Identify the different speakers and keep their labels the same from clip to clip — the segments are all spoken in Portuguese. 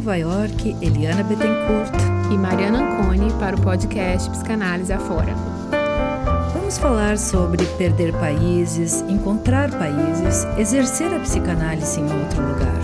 Speaker 1: Nova York, Eliana Bettencourt
Speaker 2: e Mariana Anconi para o podcast Psicanálise Afora.
Speaker 1: Vamos falar sobre perder países, encontrar países, exercer a psicanálise em outro lugar.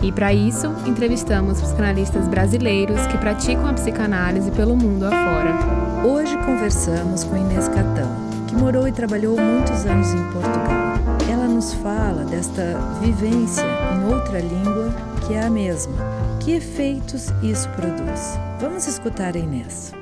Speaker 2: E para isso, entrevistamos psicanalistas brasileiros que praticam a psicanálise pelo mundo afora.
Speaker 1: Hoje conversamos com Inês Catão, que morou e trabalhou muitos anos em Portugal. Ela nos fala desta vivência em outra língua que é a mesma. Que efeitos isso produz? Vamos escutar a Inês.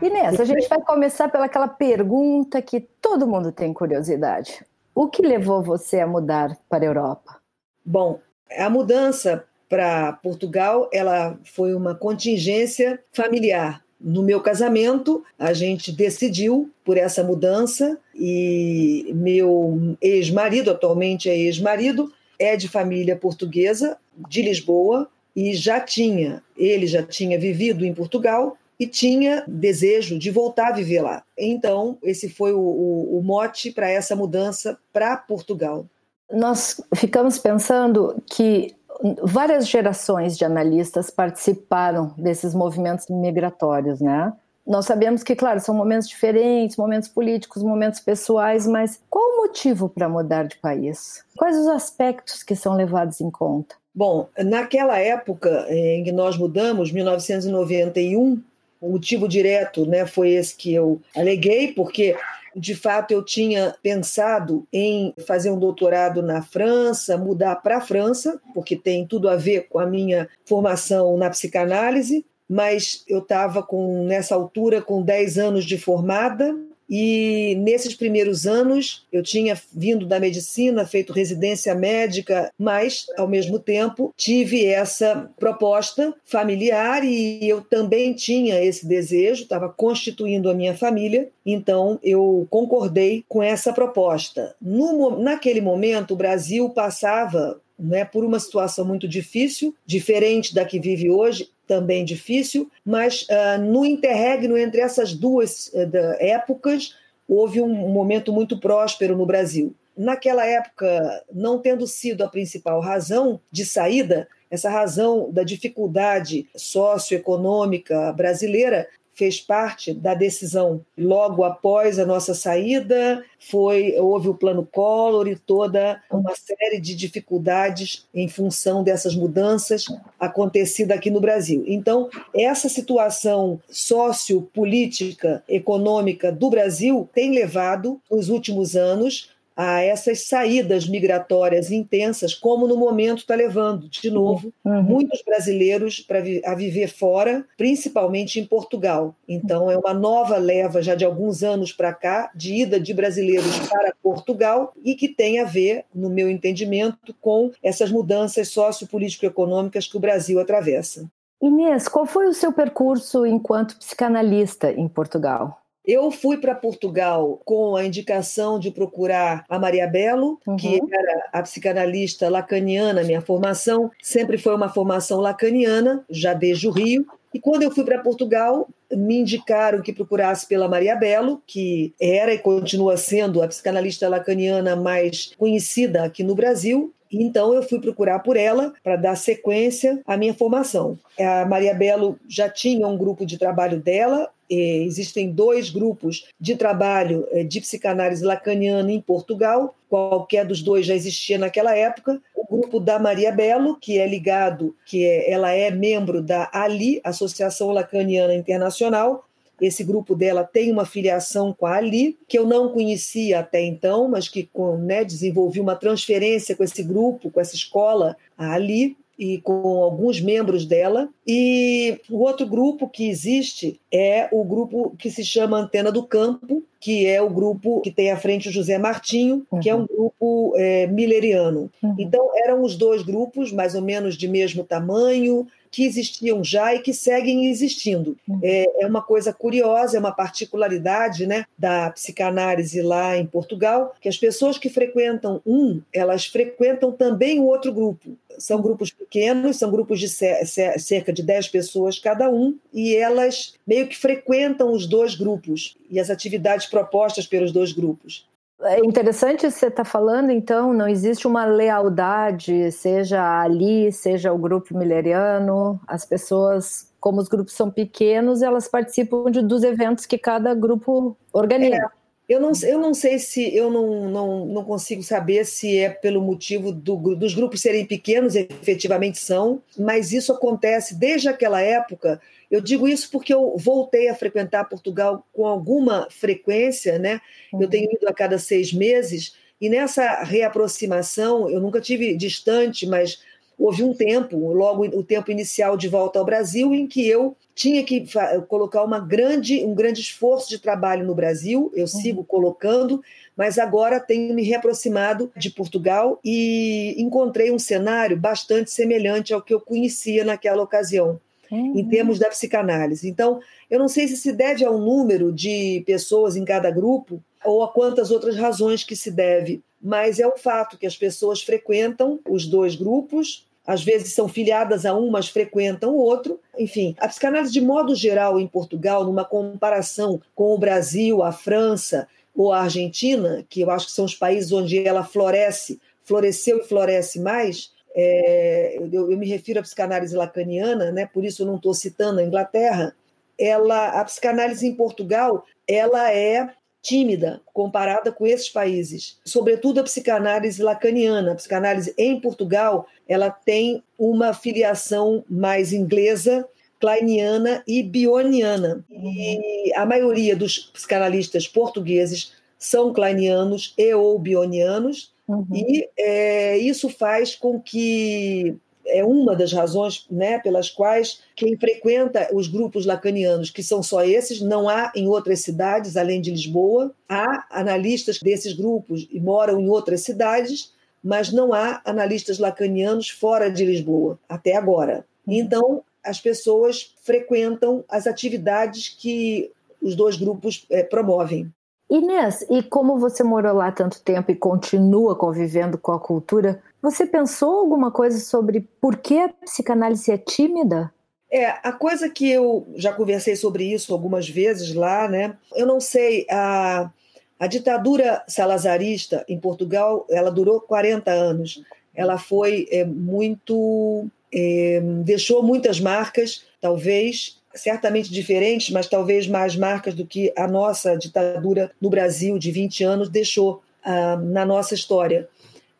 Speaker 3: Inês, a gente vai começar pelaquela pergunta que todo mundo tem curiosidade. O que levou você a mudar para a Europa?
Speaker 4: Bom, a mudança para Portugal, ela foi uma contingência familiar. No meu casamento, a gente decidiu por essa mudança e meu ex-marido, atualmente é ex-marido, é de família portuguesa, de Lisboa, e já tinha, ele já tinha vivido em Portugal e tinha desejo de voltar a viver lá. Então, esse foi o, o, o mote para essa mudança para Portugal.
Speaker 3: Nós ficamos pensando que várias gerações de analistas participaram desses movimentos migratórios, né? Nós sabemos que, claro, são momentos diferentes, momentos políticos, momentos pessoais, mas qual o motivo para mudar de país? Quais os aspectos que são levados em conta?
Speaker 4: Bom, naquela época em que nós mudamos, 1991, o motivo direto né, foi esse que eu aleguei, porque de fato eu tinha pensado em fazer um doutorado na França, mudar para a França, porque tem tudo a ver com a minha formação na psicanálise, mas eu estava com nessa altura com 10 anos de formada e nesses primeiros anos eu tinha vindo da medicina, feito residência médica, mas ao mesmo tempo tive essa proposta familiar e eu também tinha esse desejo, estava constituindo a minha família, então eu concordei com essa proposta. No, naquele momento o Brasil passava né, por uma situação muito difícil, diferente da que vive hoje, também difícil, mas uh, no interregno entre essas duas uh, épocas houve um momento muito próspero no Brasil. Naquela época, não tendo sido a principal razão de saída, essa razão da dificuldade socioeconômica brasileira fez parte da decisão logo após a nossa saída, foi houve o plano Collor e toda uma série de dificuldades em função dessas mudanças acontecidas aqui no Brasil. Então, essa situação sociopolítica, econômica do Brasil tem levado nos últimos anos a essas saídas migratórias intensas, como no momento está levando, de novo, uhum. muitos brasileiros para vi a viver fora, principalmente em Portugal. Então, é uma nova leva, já de alguns anos para cá, de ida de brasileiros para Portugal e que tem a ver, no meu entendimento, com essas mudanças sociopolítico-econômicas que o Brasil atravessa.
Speaker 3: Inês, qual foi o seu percurso enquanto psicanalista em Portugal?
Speaker 4: Eu fui para Portugal com a indicação de procurar a Maria Belo, uhum. que era a psicanalista lacaniana, minha formação sempre foi uma formação lacaniana, já desde o Rio. E quando eu fui para Portugal, me indicaram que procurasse pela Maria Belo, que era e continua sendo a psicanalista lacaniana mais conhecida aqui no Brasil. Então eu fui procurar por ela para dar sequência à minha formação. A Maria Belo já tinha um grupo de trabalho dela, existem dois grupos de trabalho eh, de psicanálise lacaniana em Portugal, qualquer dos dois já existia naquela época. O grupo da Maria Belo, que é ligado, que é, ela é membro da ALI, Associação Lacaniana Internacional, esse grupo dela tem uma filiação com a Ali, que eu não conhecia até então, mas que né, desenvolvi uma transferência com esse grupo, com essa escola, a Ali, e com alguns membros dela. E o outro grupo que existe é o grupo que se chama Antena do Campo, que é o grupo que tem à frente o José Martinho, uhum. que é um grupo é, milleriano. Uhum. Então, eram os dois grupos, mais ou menos de mesmo tamanho, que existiam já e que seguem existindo. Uhum. É, é, uma coisa curiosa, é uma particularidade né, da psicanálise lá em Portugal, que as pessoas que frequentam um, elas frequentam também o outro grupo. São grupos pequenos, são grupos de cerca de 10 pessoas cada um, e elas meio que frequentam os dois grupos e as atividades propostas pelos dois grupos.
Speaker 3: É interessante você está falando, então, não existe uma lealdade, seja ali, seja o grupo mileriano, as pessoas, como os grupos são pequenos, elas participam de, dos eventos que cada grupo organiza. É.
Speaker 4: Eu não, eu não sei se eu não, não, não consigo saber se é pelo motivo do, dos grupos serem pequenos, efetivamente são, mas isso acontece desde aquela época. Eu digo isso porque eu voltei a frequentar Portugal com alguma frequência, né? Eu uhum. tenho ido a cada seis meses, e nessa reaproximação, eu nunca tive distante, mas houve um tempo, logo o tempo inicial de volta ao Brasil, em que eu tinha que colocar uma grande, um grande esforço de trabalho no Brasil, eu uhum. sigo colocando, mas agora tenho me reaproximado de Portugal e encontrei um cenário bastante semelhante ao que eu conhecia naquela ocasião, uhum. em termos da psicanálise. Então, eu não sei se se deve ao número de pessoas em cada grupo ou a quantas outras razões que se deve, mas é o fato que as pessoas frequentam os dois grupos, às vezes são filiadas a um, mas frequentam o outro. Enfim, a psicanálise, de modo geral, em Portugal, numa comparação com o Brasil, a França ou a Argentina, que eu acho que são os países onde ela floresce, floresceu e floresce mais, é, eu, eu, me refiro à psicanálise lacaniana, né, por isso eu não estou citando a Inglaterra, ela, a psicanálise em Portugal ela é tímida comparada com esses países, sobretudo a psicanálise lacaniana. A psicanálise em Portugal, ela tem uma filiação mais inglesa, kleiniana e bioniana. E a maioria dos psicanalistas portugueses são kleinianos e ou bionianos, uhum. e é, isso faz com que é uma das razões né, pelas quais quem frequenta os grupos lacanianos, que são só esses, não há em outras cidades, além de Lisboa. Há analistas desses grupos e moram em outras cidades, mas não há analistas lacanianos fora de Lisboa, até agora. Então, as pessoas frequentam as atividades que os dois grupos é, promovem.
Speaker 3: Inês, e como você morou lá tanto tempo e continua convivendo com a cultura, você pensou alguma coisa sobre por que a psicanálise é tímida?
Speaker 4: É, a coisa que eu já conversei sobre isso algumas vezes lá, né? Eu não sei, a, a ditadura salazarista em Portugal, ela durou 40 anos. Ela foi é, muito. É, deixou muitas marcas, talvez, certamente diferentes, mas talvez mais marcas do que a nossa ditadura no Brasil de 20 anos deixou ah, na nossa história.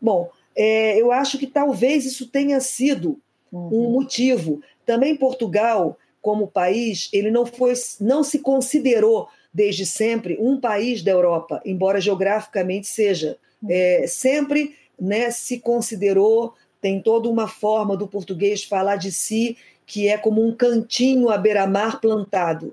Speaker 4: Bom, é, eu acho que talvez isso tenha sido uhum. um motivo. Também Portugal, como país, ele não foi, não se considerou desde sempre um país da Europa, embora geograficamente seja. Uhum. É, sempre né, se considerou, tem toda uma forma do português falar de si que é como um cantinho à beira-mar plantado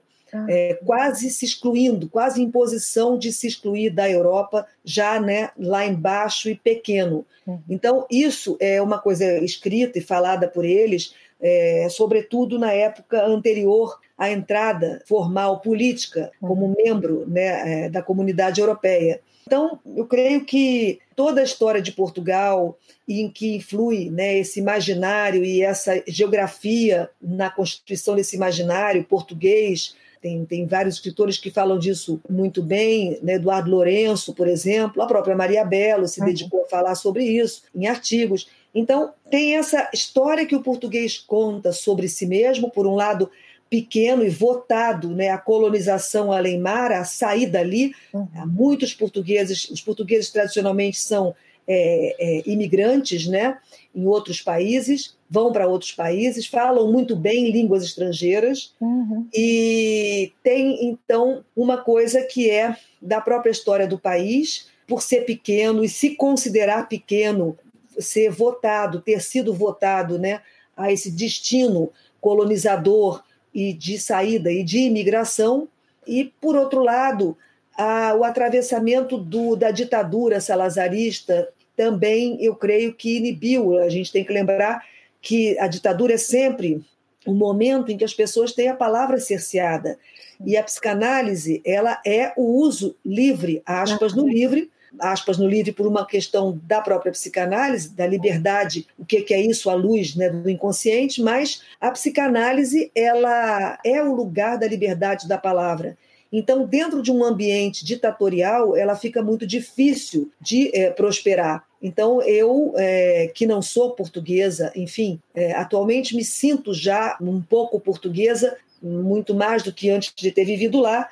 Speaker 4: é, quase se excluindo, quase em posição de se excluir da Europa, já né, lá embaixo e pequeno. Uhum. Então, isso é uma coisa escrita e falada por eles, é, sobretudo na época anterior à entrada formal política como uhum. membro né, é, da comunidade europeia. Então, eu creio que toda a história de Portugal, em que influi né, esse imaginário e essa geografia na constituição desse imaginário português, tem, tem vários escritores que falam disso muito bem, né? Eduardo Lourenço, por exemplo, a própria Maria Belo se uhum. dedicou a falar sobre isso em artigos. Então, tem essa história que o português conta sobre si mesmo, por um lado, pequeno e votado, né, a colonização além-mar, a saída ali. Uhum. Muitos portugueses, os portugueses tradicionalmente são é, é, imigrantes, né, em outros países, vão para outros países, falam muito bem línguas estrangeiras uhum. e tem então uma coisa que é da própria história do país, por ser pequeno e se considerar pequeno, ser votado, ter sido votado, né, a esse destino colonizador e de saída e de imigração e por outro lado a, o atravessamento do, da ditadura salazarista também eu creio que inibiu. A gente tem que lembrar que a ditadura é sempre um momento em que as pessoas têm a palavra cerceada. E a psicanálise, ela é o uso livre, aspas no livre, aspas no livre por uma questão da própria psicanálise, da liberdade, o que é isso à luz né, do inconsciente, mas a psicanálise ela é o lugar da liberdade da palavra. Então, dentro de um ambiente ditatorial, ela fica muito difícil de é, prosperar. Então, eu, é, que não sou portuguesa, enfim, é, atualmente me sinto já um pouco portuguesa, muito mais do que antes de ter vivido lá,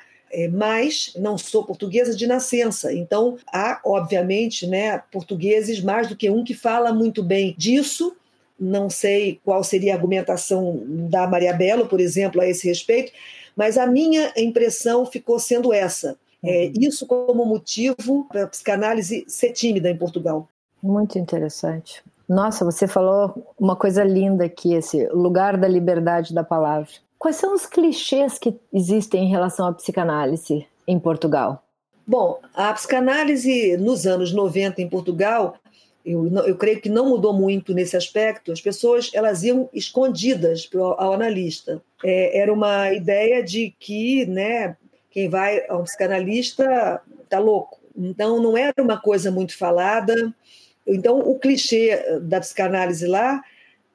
Speaker 4: mas não sou portuguesa de nascença. Então, há, obviamente, né, portugueses mais do que um que fala muito bem disso. Não sei qual seria a argumentação da Maria Belo, por exemplo, a esse respeito, mas a minha impressão ficou sendo essa. É, uhum. isso como motivo para a psicanálise ser tímida em Portugal.
Speaker 3: Muito interessante. Nossa, você falou uma coisa linda aqui, esse lugar da liberdade da palavra. Quais são os clichês que existem em relação à psicanálise em Portugal?
Speaker 4: Bom, a psicanálise nos anos 90 em Portugal, eu, eu creio que não mudou muito nesse aspecto. As pessoas elas iam escondidas ao, ao analista. É, era uma ideia de que, né, quem vai a um psicanalista está louco. Então não era uma coisa muito falada. Então o clichê da psicanálise lá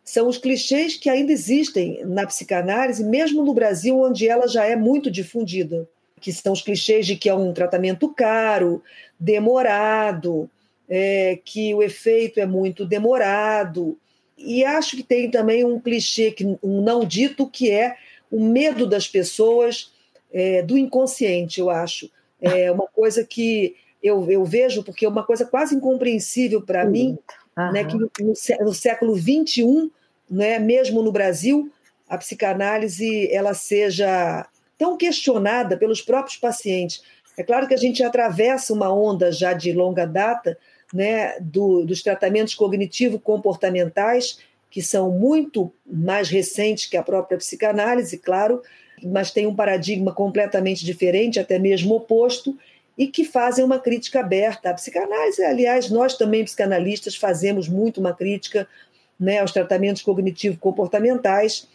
Speaker 4: são os clichês que ainda existem na psicanálise, mesmo no Brasil, onde ela já é muito difundida, que são os clichês de que é um tratamento caro, demorado, é, que o efeito é muito demorado. E acho que tem também um clichê, um não dito, que é o medo das pessoas é, do inconsciente, eu acho. É uma coisa que eu, eu vejo, porque é uma coisa quase incompreensível para mim, uhum. né, que no, no século XXI né, mesmo no Brasil, a psicanálise ela seja tão questionada pelos próprios pacientes. É claro que a gente atravessa uma onda já de longa data né, do, dos tratamentos cognitivo-comportamentais, que são muito mais recentes que a própria psicanálise, claro, mas tem um paradigma completamente diferente, até mesmo oposto, e que fazem uma crítica aberta à psicanálise. Aliás, nós também, psicanalistas, fazemos muito uma crítica né, aos tratamentos cognitivo-comportamentais.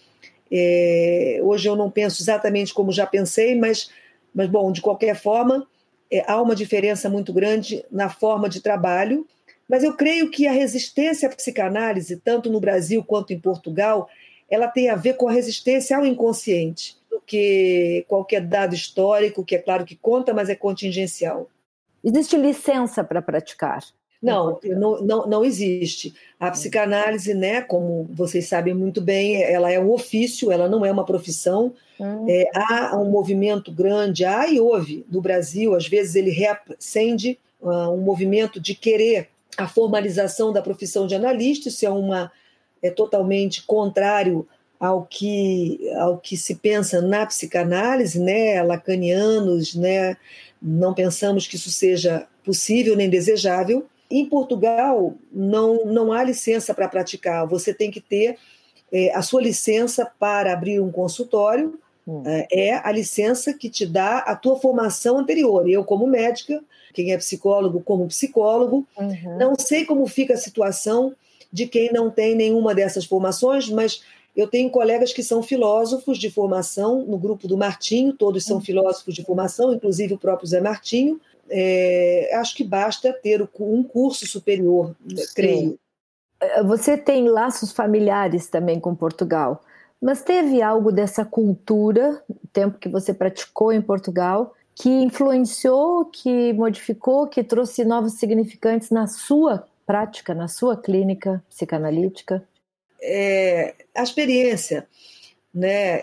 Speaker 4: É, hoje eu não penso exatamente como já pensei, mas, mas bom, de qualquer forma, é, há uma diferença muito grande na forma de trabalho, mas eu creio que a resistência à psicanálise, tanto no Brasil quanto em Portugal, ela tem a ver com a resistência ao inconsciente, do que qualquer dado histórico, que é claro que conta, mas é contingencial.
Speaker 3: Existe licença para praticar?
Speaker 4: Não, não, não, não existe. A psicanálise, né, como vocês sabem muito bem, ela é um ofício, ela não é uma profissão. Hum. É, há um movimento grande, há e houve no Brasil, às vezes ele reacende uh, um movimento de querer a formalização da profissão de analista, isso é, uma, é totalmente contrário ao que, ao que se pensa na psicanálise, né, lacanianos, né, não pensamos que isso seja possível nem desejável. Em Portugal, não, não há licença para praticar, você tem que ter é, a sua licença para abrir um consultório, hum. é, é a licença que te dá a tua formação anterior. Eu, como médica, quem é psicólogo, como psicólogo, uhum. não sei como fica a situação de quem não tem nenhuma dessas formações, mas eu tenho colegas que são filósofos de formação, no grupo do Martinho, todos são uhum. filósofos de formação, inclusive o próprio Zé Martinho, é, acho que basta ter um curso superior, né, Sim. creio.
Speaker 3: É, você tem laços familiares também com Portugal, mas teve algo dessa cultura, tempo que você praticou em Portugal, que influenciou, que modificou, que trouxe novos significantes na sua prática, na sua clínica psicanalítica?
Speaker 4: É, a experiência né,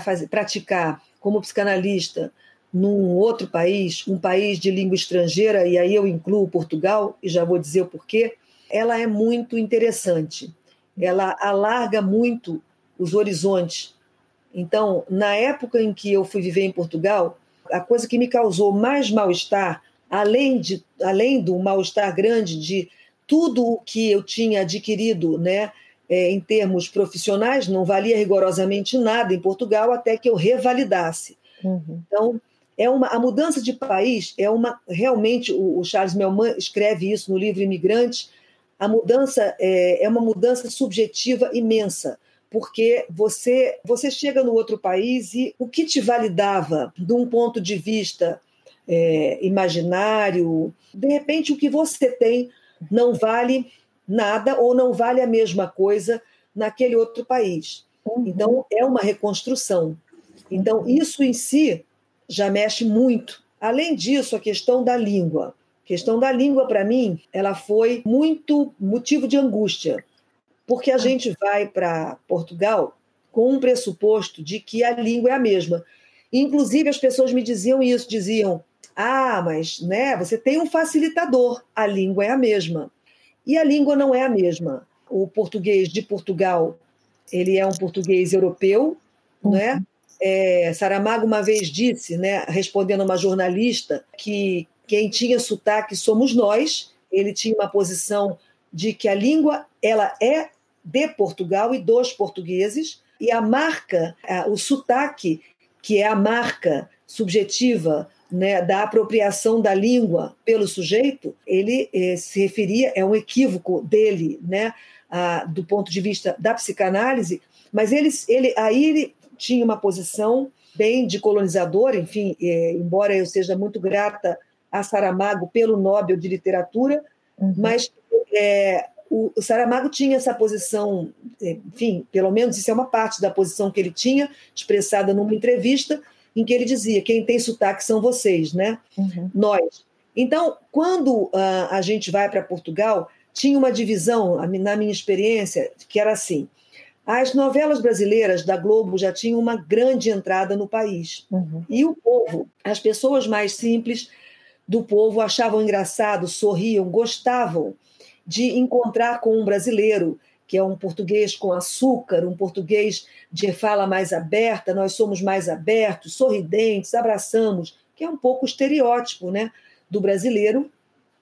Speaker 4: fazer, praticar como psicanalista num outro país, um país de língua estrangeira, e aí eu incluo Portugal, e já vou dizer o porquê, ela é muito interessante. Ela alarga muito os horizontes. Então, na época em que eu fui viver em Portugal, a coisa que me causou mais mal-estar, além, de, além do mal-estar grande de tudo o que eu tinha adquirido né, é, em termos profissionais, não valia rigorosamente nada em Portugal até que eu revalidasse. Uhum. Então, é uma a mudança de país é uma realmente o, o Charles Melman escreve isso no livro Imigrantes. A mudança é, é uma mudança subjetiva imensa porque você você chega no outro país e o que te validava de um ponto de vista é, imaginário de repente o que você tem não vale nada ou não vale a mesma coisa naquele outro país. Uhum. então é uma reconstrução. Então isso em si já mexe muito. Além disso, a questão da língua. A questão da língua, para mim, ela foi muito motivo de angústia, porque a gente vai para Portugal com um pressuposto de que a língua é a mesma. Inclusive, as pessoas me diziam isso, diziam, ah, mas né, você tem um facilitador, a língua é a mesma. E a língua não é a mesma. O português de Portugal, ele é um português europeu, uhum. né? É, Saramago uma vez disse, né, respondendo a uma jornalista, que quem tinha sotaque somos nós. Ele tinha uma posição de que a língua ela é de Portugal e dos portugueses, e a marca, o sotaque, que é a marca subjetiva né, da apropriação da língua pelo sujeito, ele eh, se referia, é um equívoco dele, né, a, do ponto de vista da psicanálise, mas ele, ele, aí ele tinha uma posição bem de colonizador, enfim, eh, embora eu seja muito grata a Saramago pelo Nobel de Literatura, uhum. mas é, o, o Saramago tinha essa posição, enfim, pelo menos isso é uma parte da posição que ele tinha, expressada numa entrevista, em que ele dizia: quem tem sotaque são vocês, né? Uhum. Nós. Então, quando uh, a gente vai para Portugal, tinha uma divisão, na minha experiência, que era assim: as novelas brasileiras da Globo já tinham uma grande entrada no país. Uhum. E o povo, as pessoas mais simples do povo, achavam engraçado, sorriam, gostavam de encontrar com um brasileiro que é um português com açúcar, um português de fala mais aberta, nós somos mais abertos, sorridentes, abraçamos, que é um pouco o estereótipo né, do brasileiro.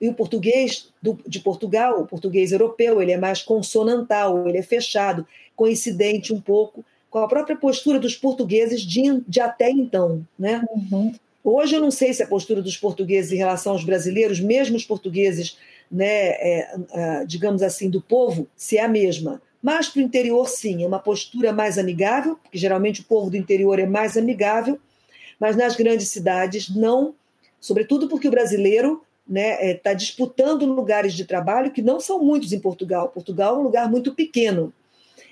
Speaker 4: E o português do, de Portugal, o português europeu, ele é mais consonantal, ele é fechado, coincidente um pouco com a própria postura dos portugueses de, de até então. Né? Uhum. Hoje eu não sei se a postura dos portugueses em relação aos brasileiros, mesmo os portugueses né, é, é, digamos assim, do povo, se é a mesma. Mas para o interior, sim, é uma postura mais amigável, porque geralmente o povo do interior é mais amigável, mas nas grandes cidades não, sobretudo porque o brasileiro né, é, disputando lugares de trabalho que não são muitos em Portugal. Portugal é um lugar muito pequeno.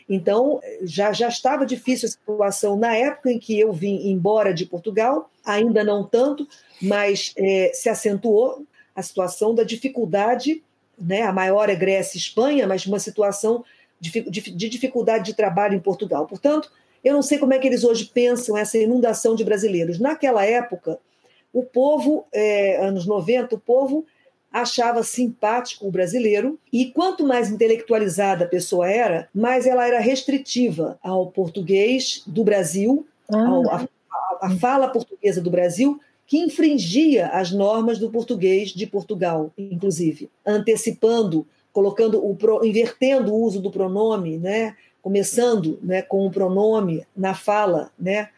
Speaker 4: Então, já, já estava difícil a situação na época em que eu vim embora de Portugal, ainda não tanto, mas é, se acentuou a situação da dificuldade, né? a maior é Grécia e Espanha, mas uma situação de, de, de dificuldade de trabalho em Portugal. Portanto, eu não sei como é que eles hoje pensam essa inundação de brasileiros. Naquela época, o povo, é, anos 90, o povo achava simpático o brasileiro, e quanto mais intelectualizada a pessoa era, mais ela era restritiva ao português do Brasil, ah. a fala portuguesa do Brasil, que infringia as normas do português de Portugal, inclusive, antecipando, colocando o invertendo o uso do pronome, né, começando, né, com o pronome na fala, né,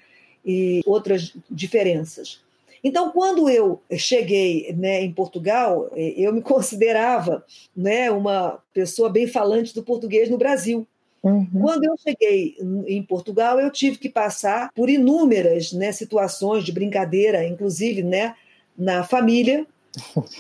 Speaker 4: e outras diferenças. Então, quando eu cheguei né, em Portugal, eu me considerava né, uma pessoa bem falante do português no Brasil. Uhum. Quando eu cheguei em Portugal, eu tive que passar por inúmeras né, situações de brincadeira, inclusive né, na família,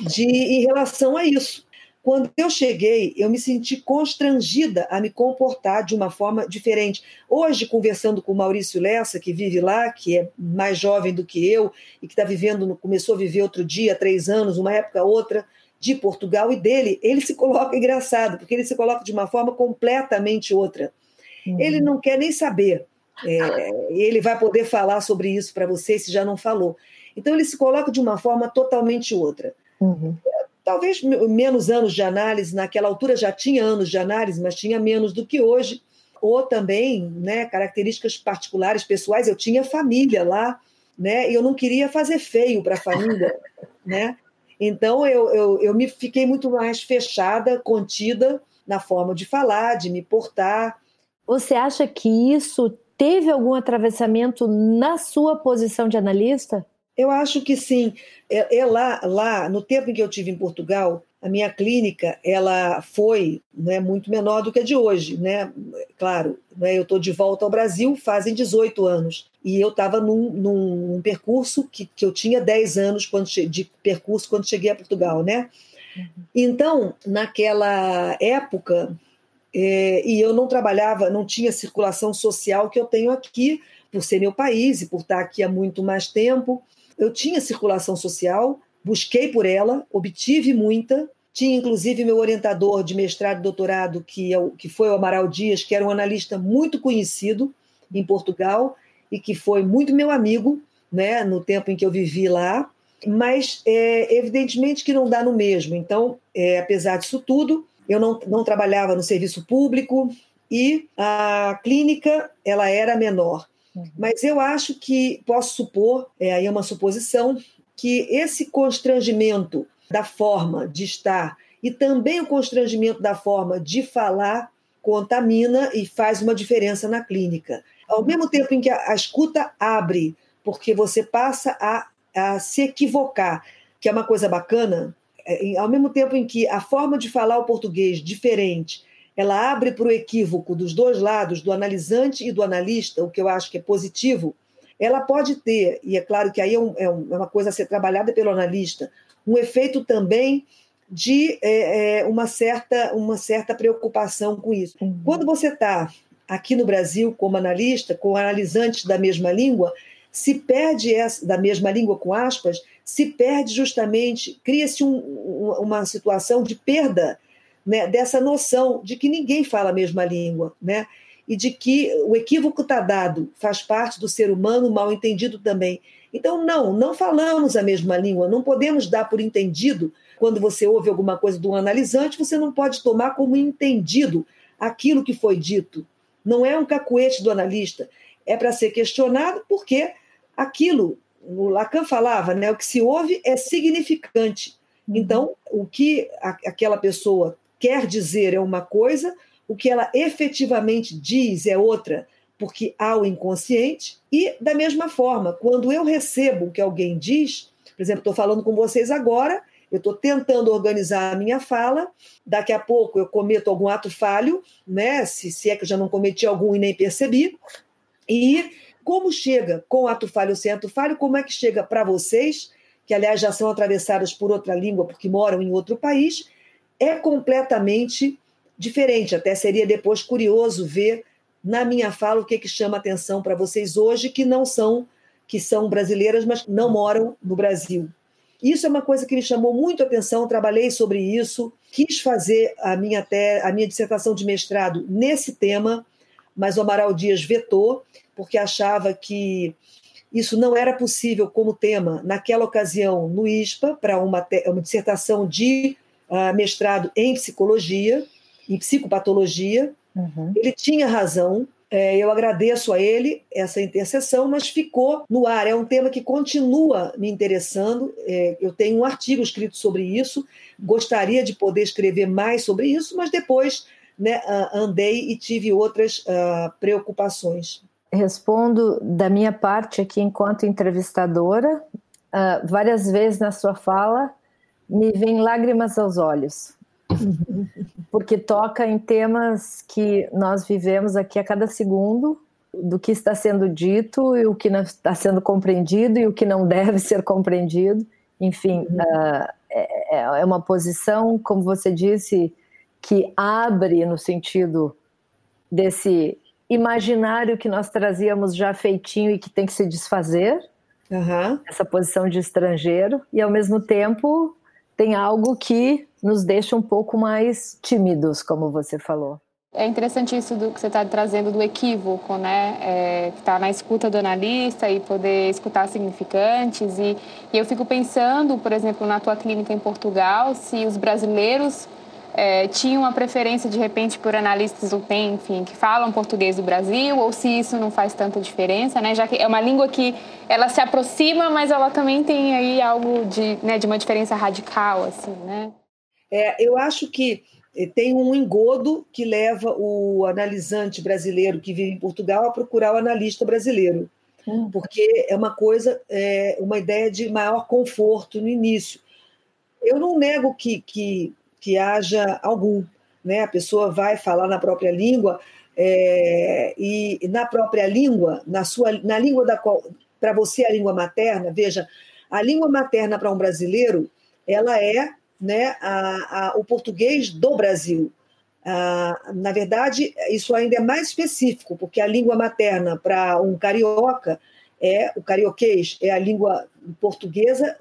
Speaker 4: de, em relação a isso. Quando eu cheguei, eu me senti constrangida a me comportar de uma forma diferente. Hoje, conversando com o Maurício Lessa, que vive lá, que é mais jovem do que eu e que está vivendo, começou a viver outro dia, três anos, uma época outra, de Portugal e dele, ele se coloca engraçado, porque ele se coloca de uma forma completamente outra. Uhum. Ele não quer nem saber. É, ele vai poder falar sobre isso para você se já não falou. Então ele se coloca de uma forma totalmente outra. Uhum. Talvez menos anos de análise, naquela altura já tinha anos de análise, mas tinha menos do que hoje. Ou também né, características particulares, pessoais. Eu tinha família lá, né, e eu não queria fazer feio para a família. Né? Então eu, eu, eu me fiquei muito mais fechada, contida na forma de falar, de me portar.
Speaker 3: Você acha que isso teve algum atravessamento na sua posição de analista?
Speaker 4: Eu acho que sim. É, é, lá, lá, no tempo em que eu tive em Portugal, a minha clínica ela foi né, muito menor do que a de hoje. Né? Claro, né, eu estou de volta ao Brasil fazem 18 anos. E eu estava num, num, percurso que, que eu tinha 10 anos quando, de percurso quando cheguei a Portugal. Né? Então, naquela época, é, e eu não trabalhava, não tinha circulação social que eu tenho aqui, por ser meu país e por estar aqui há muito mais tempo. Eu tinha circulação social, busquei por ela, obtive muita. Tinha, inclusive, meu orientador de mestrado e doutorado, que, é o, que foi o Amaral Dias, que era um analista muito conhecido em Portugal e que foi muito meu amigo né, no tempo em que eu vivi lá. Mas, é, evidentemente, que não dá no mesmo. Então, é, apesar disso tudo, eu não, não trabalhava no serviço público e a clínica ela era menor. Uhum. Mas eu acho que posso supor, é, aí é uma suposição, que esse constrangimento da forma de estar e também o constrangimento da forma de falar contamina e faz uma diferença na clínica. Ao mesmo tempo em que a, a escuta abre, porque você passa a, a se equivocar, que é uma coisa bacana, é, ao mesmo tempo em que a forma de falar o português diferente, ela abre para o equívoco dos dois lados, do analisante e do analista, o que eu acho que é positivo, ela pode ter, e é claro que aí é, um, é, é uma coisa a ser trabalhada pelo analista, um efeito também de é, é, uma, certa, uma certa preocupação com isso. Uhum. Quando você está aqui no Brasil como analista, com analisantes da mesma língua, se perde essa, da mesma língua com aspas, se perde justamente, cria-se um, uma situação de perda né, dessa noção de que ninguém fala a mesma língua, né? E de que o equívoco está dado, faz parte do ser humano, mal entendido também. Então, não, não falamos a mesma língua, não podemos dar por entendido, quando você ouve alguma coisa do analisante, você não pode tomar como entendido aquilo que foi dito. Não é um cacuete do analista, é para ser questionado porque aquilo o Lacan falava, né, o que se ouve é significante. Uhum. Então, o que aquela pessoa quer dizer é uma coisa, o que ela efetivamente diz é outra, porque há o inconsciente. E, da mesma forma, quando eu recebo o que alguém diz, por exemplo, estou falando com vocês agora, eu estou tentando organizar a minha fala, daqui a pouco eu cometo algum ato falho, né? se, se é que eu já não cometi algum e nem percebi, e como chega com ato falho ou sem ato falho, como é que chega para vocês, que aliás já são atravessadas por outra língua porque moram em outro país, é completamente diferente. Até seria depois curioso ver na minha fala o que, que chama atenção para vocês hoje, que não são que são brasileiras, mas não moram no Brasil. Isso é uma coisa que me chamou muito a atenção, trabalhei sobre isso, quis fazer a minha, te, a minha dissertação de mestrado nesse tema, mas o Amaral Dias vetou, porque achava que isso não era possível como tema naquela ocasião no ISPA, para uma, uma dissertação de uh, mestrado em psicologia, em psicopatologia. Uhum. Ele tinha razão, é, eu agradeço a ele essa intercessão, mas ficou no ar. É um tema que continua me interessando. É, eu tenho um artigo escrito sobre isso, gostaria de poder escrever mais sobre isso, mas depois né, andei e tive outras uh, preocupações
Speaker 3: respondo da minha parte aqui enquanto entrevistadora. Uh, várias vezes na sua fala me vem lágrimas aos olhos, porque toca em temas que nós vivemos aqui a cada segundo, do que está sendo dito e o que não está sendo compreendido e o que não deve ser compreendido. Enfim, uh, é, é uma posição, como você disse, que abre no sentido desse imaginário que nós trazíamos já feitinho e que tem que se desfazer, uhum. essa posição de estrangeiro, e ao mesmo tempo tem algo que nos deixa um pouco mais tímidos, como você falou.
Speaker 2: É interessante isso do que você está trazendo do equívoco, né? É, que está na escuta do analista e poder escutar significantes. E, e eu fico pensando, por exemplo, na tua clínica em Portugal, se os brasileiros é, tinha uma preferência de repente por analistas ou tem, enfim, que falam português do Brasil, ou se isso não faz tanta diferença, né? Já que é uma língua que ela se aproxima, mas ela também tem aí algo de, né, de uma diferença radical, assim, né?
Speaker 4: É, eu acho que tem um engodo que leva o analisante brasileiro que vive em Portugal a procurar o analista brasileiro, hum. porque é uma coisa, é uma ideia de maior conforto no início. Eu não nego que, que que haja algum. Né? A pessoa vai falar na própria língua é, e, na própria língua, na sua, na língua da qual, para você a língua materna, veja, a língua materna para um brasileiro, ela é né, a, a, o português do Brasil. Ah, na verdade, isso ainda é mais específico, porque a língua materna para um carioca é o carioquês, é a língua portuguesa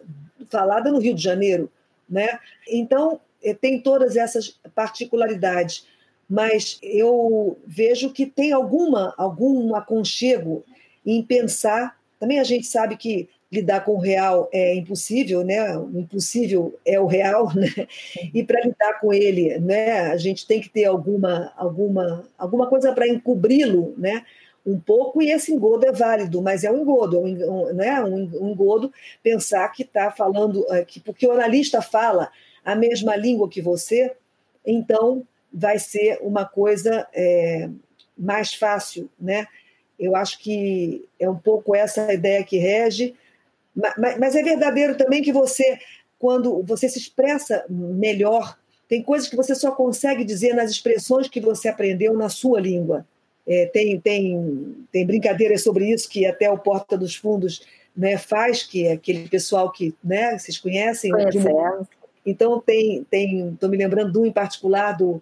Speaker 4: falada no Rio de Janeiro, né? Então é, tem todas essas particularidades, mas eu vejo que tem alguma algum aconchego em pensar. Também a gente sabe que lidar com o real é impossível, né? O impossível é o real, né? E para lidar com ele, né? A gente tem que ter alguma alguma alguma coisa para encobri-lo, né? Um pouco e esse engodo é válido, mas é um engodo, é um, né? Um engodo pensar que está falando é, que porque o analista fala a mesma língua que você, então vai ser uma coisa é, mais fácil, né? Eu acho que é um pouco essa ideia que rege mas, mas é verdadeiro também que você, quando você se expressa melhor, tem coisas que você só consegue dizer nas expressões que você aprendeu na sua língua. É, tem, tem, tem brincadeiras sobre isso que até o Porta dos Fundos né, faz, que é aquele pessoal que né, vocês conhecem.
Speaker 3: Conhecemos.
Speaker 4: Então, tem, tem, estou me lembrando de um em particular do,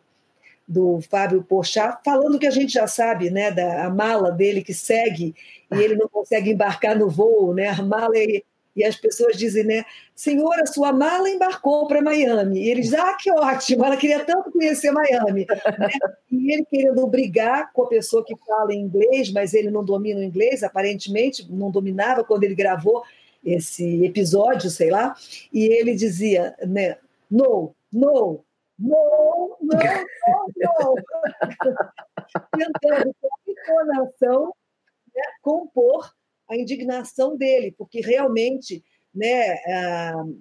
Speaker 4: do Fábio Porchat, falando que a gente já sabe, né, da a mala dele que segue e ele não consegue embarcar no voo, né, a mala e, e as pessoas dizem, né, senhora, sua mala embarcou para Miami. E ele diz, ah, que ótimo, ela queria tanto conhecer Miami. né? E ele querendo brigar com a pessoa que fala inglês, mas ele não domina o inglês, aparentemente não dominava quando ele gravou esse episódio, sei lá, e ele dizia, né, no, no, não, não, não. Tentando, com entonação, né, compor a indignação dele, porque realmente né,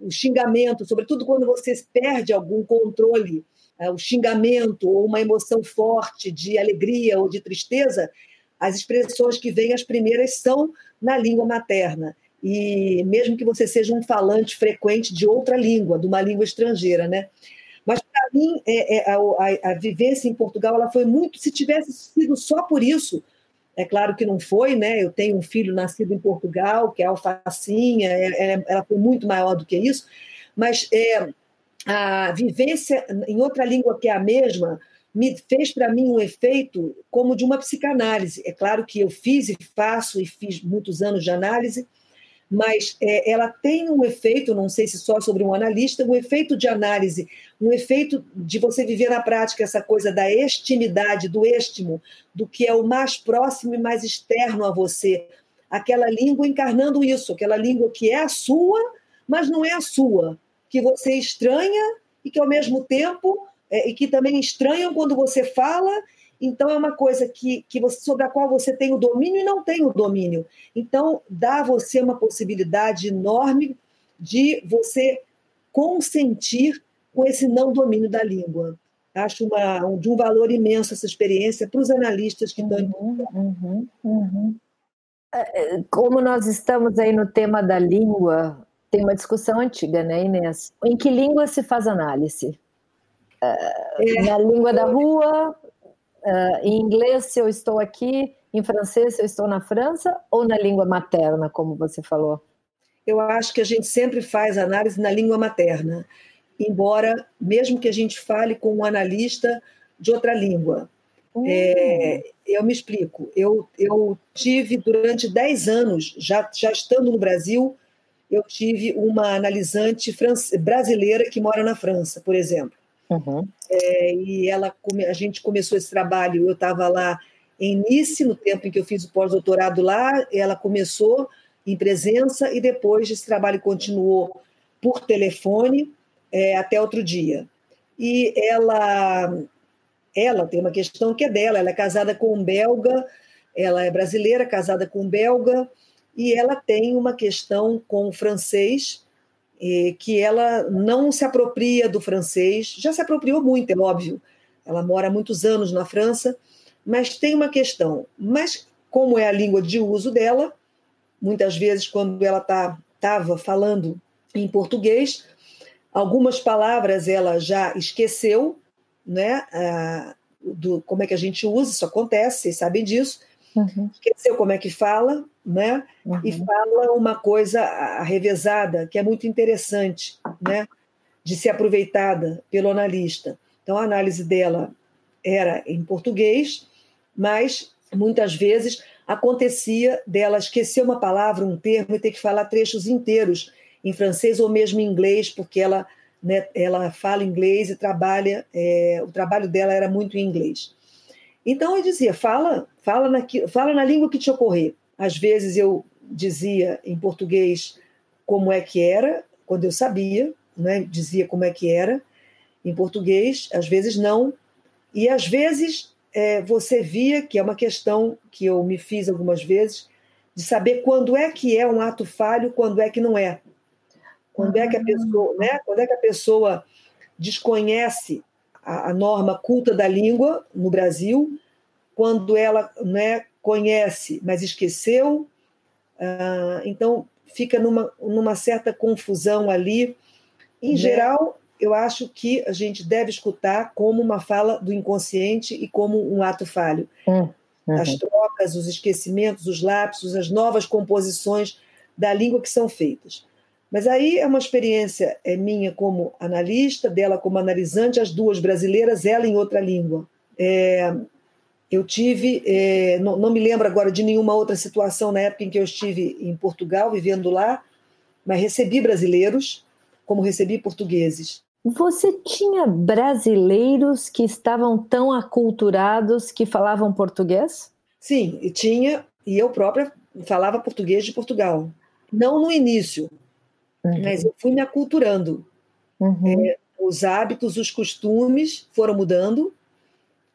Speaker 4: o xingamento, sobretudo quando você perde algum controle, o xingamento ou uma emoção forte de alegria ou de tristeza, as expressões que vêm as primeiras são na língua materna. E mesmo que você seja um falante frequente de outra língua, de uma língua estrangeira, né? Mas para mim, é, é, a, a, vivência em Portugal ela foi muito. Se tivesse sido só por isso, é claro que não foi, né? Eu tenho um filho nascido em Portugal, que é alfacinha, é, é, ela foi muito maior do que isso, mas é, a vivência em outra língua que é a mesma me fez para mim um efeito como de uma psicanálise. É claro que eu fiz e faço e fiz muitos anos de análise, mas é, ela tem um efeito, não sei se só sobre um analista, um efeito de análise, um efeito de você viver na prática essa coisa da estimidade, do estimo, do que é o mais próximo e mais externo a você. Aquela língua encarnando isso, aquela língua que é a sua, mas não é a sua, que você estranha e que ao mesmo tempo, é, e que também estranham quando você fala então, é uma coisa que, que você, sobre a qual você tem o domínio e não tem o domínio. Então, dá a você uma possibilidade enorme de você consentir com esse não domínio da língua. Acho uma, um, de um valor imenso essa experiência para os analistas que estão.
Speaker 3: Uhum, uhum, uhum. É, é, como nós estamos aí no tema da língua, tem uma discussão antiga, né, Inês? Em que língua se faz análise? É, na língua da rua, Uh, em inglês, se eu estou aqui, em francês, se eu estou na França, ou na língua materna, como você falou?
Speaker 4: Eu acho que a gente sempre faz análise na língua materna, embora, mesmo que a gente fale com um analista de outra língua. Uhum. É, eu me explico. Eu, eu tive durante 10 anos, já, já estando no Brasil, eu tive uma analisante brasileira que mora na França, por exemplo. Uhum. É, e ela, a gente começou esse trabalho, eu estava lá em Nice, no tempo em que eu fiz o pós-doutorado lá, ela começou em presença e depois esse trabalho continuou por telefone é, até outro dia. E ela, ela tem uma questão que é dela, ela é casada com um belga, ela é brasileira, casada com um belga, e ela tem uma questão com o francês, que ela não se apropria do francês, já se apropriou muito, é óbvio. Ela mora há muitos anos na França, mas tem uma questão. Mas como é a língua de uso dela, muitas vezes quando ela estava tá, falando em português, algumas palavras ela já esqueceu, né? Do como é que a gente usa, isso acontece, vocês sabem disso. Uhum. Esqueceu como é que fala, né? Uhum. E fala uma coisa revezada, que é muito interessante, né? De ser aproveitada pelo analista. Então, a análise dela era em português, mas muitas vezes acontecia dela esquecer uma palavra, um termo e ter que falar trechos inteiros em francês ou mesmo em inglês, porque ela, né, ela fala inglês e trabalha, é, o trabalho dela era muito em inglês. Então eu dizia, fala, fala na, fala na língua que te ocorrer. Às vezes eu dizia em português como é que era, quando eu sabia, né, dizia como é que era em português, às vezes não, e às vezes é, você via, que é uma questão que eu me fiz algumas vezes, de saber quando é que é um ato falho, quando é que não é. Quando é que a pessoa, né? Quando é que a pessoa desconhece a, a norma culta da língua no Brasil, quando ela né, conhece, mas esqueceu. Ah, então fica numa, numa certa confusão ali. Em né? geral, eu acho que a gente deve escutar como uma fala do inconsciente e como um ato falho. Hum, uhum. As trocas, os esquecimentos, os lapsos, as novas composições da língua que são feitas. Mas aí é uma experiência é minha como analista, dela como analisante, as duas brasileiras, ela em outra língua. É, eu tive, é, não, não, me lembro agora de nenhuma outra situação na época em que eu estive em Portugal, vivendo lá, mas recebi brasileiros, como recebi portugueses.
Speaker 3: Você tinha brasileiros que estavam tão aculturados que falavam português?
Speaker 4: Sim, tinha, e eu própria falava português de Portugal. Não no início, uhum. mas eu fui me aculturando. Uhum. É, os hábitos, os costumes foram mudando,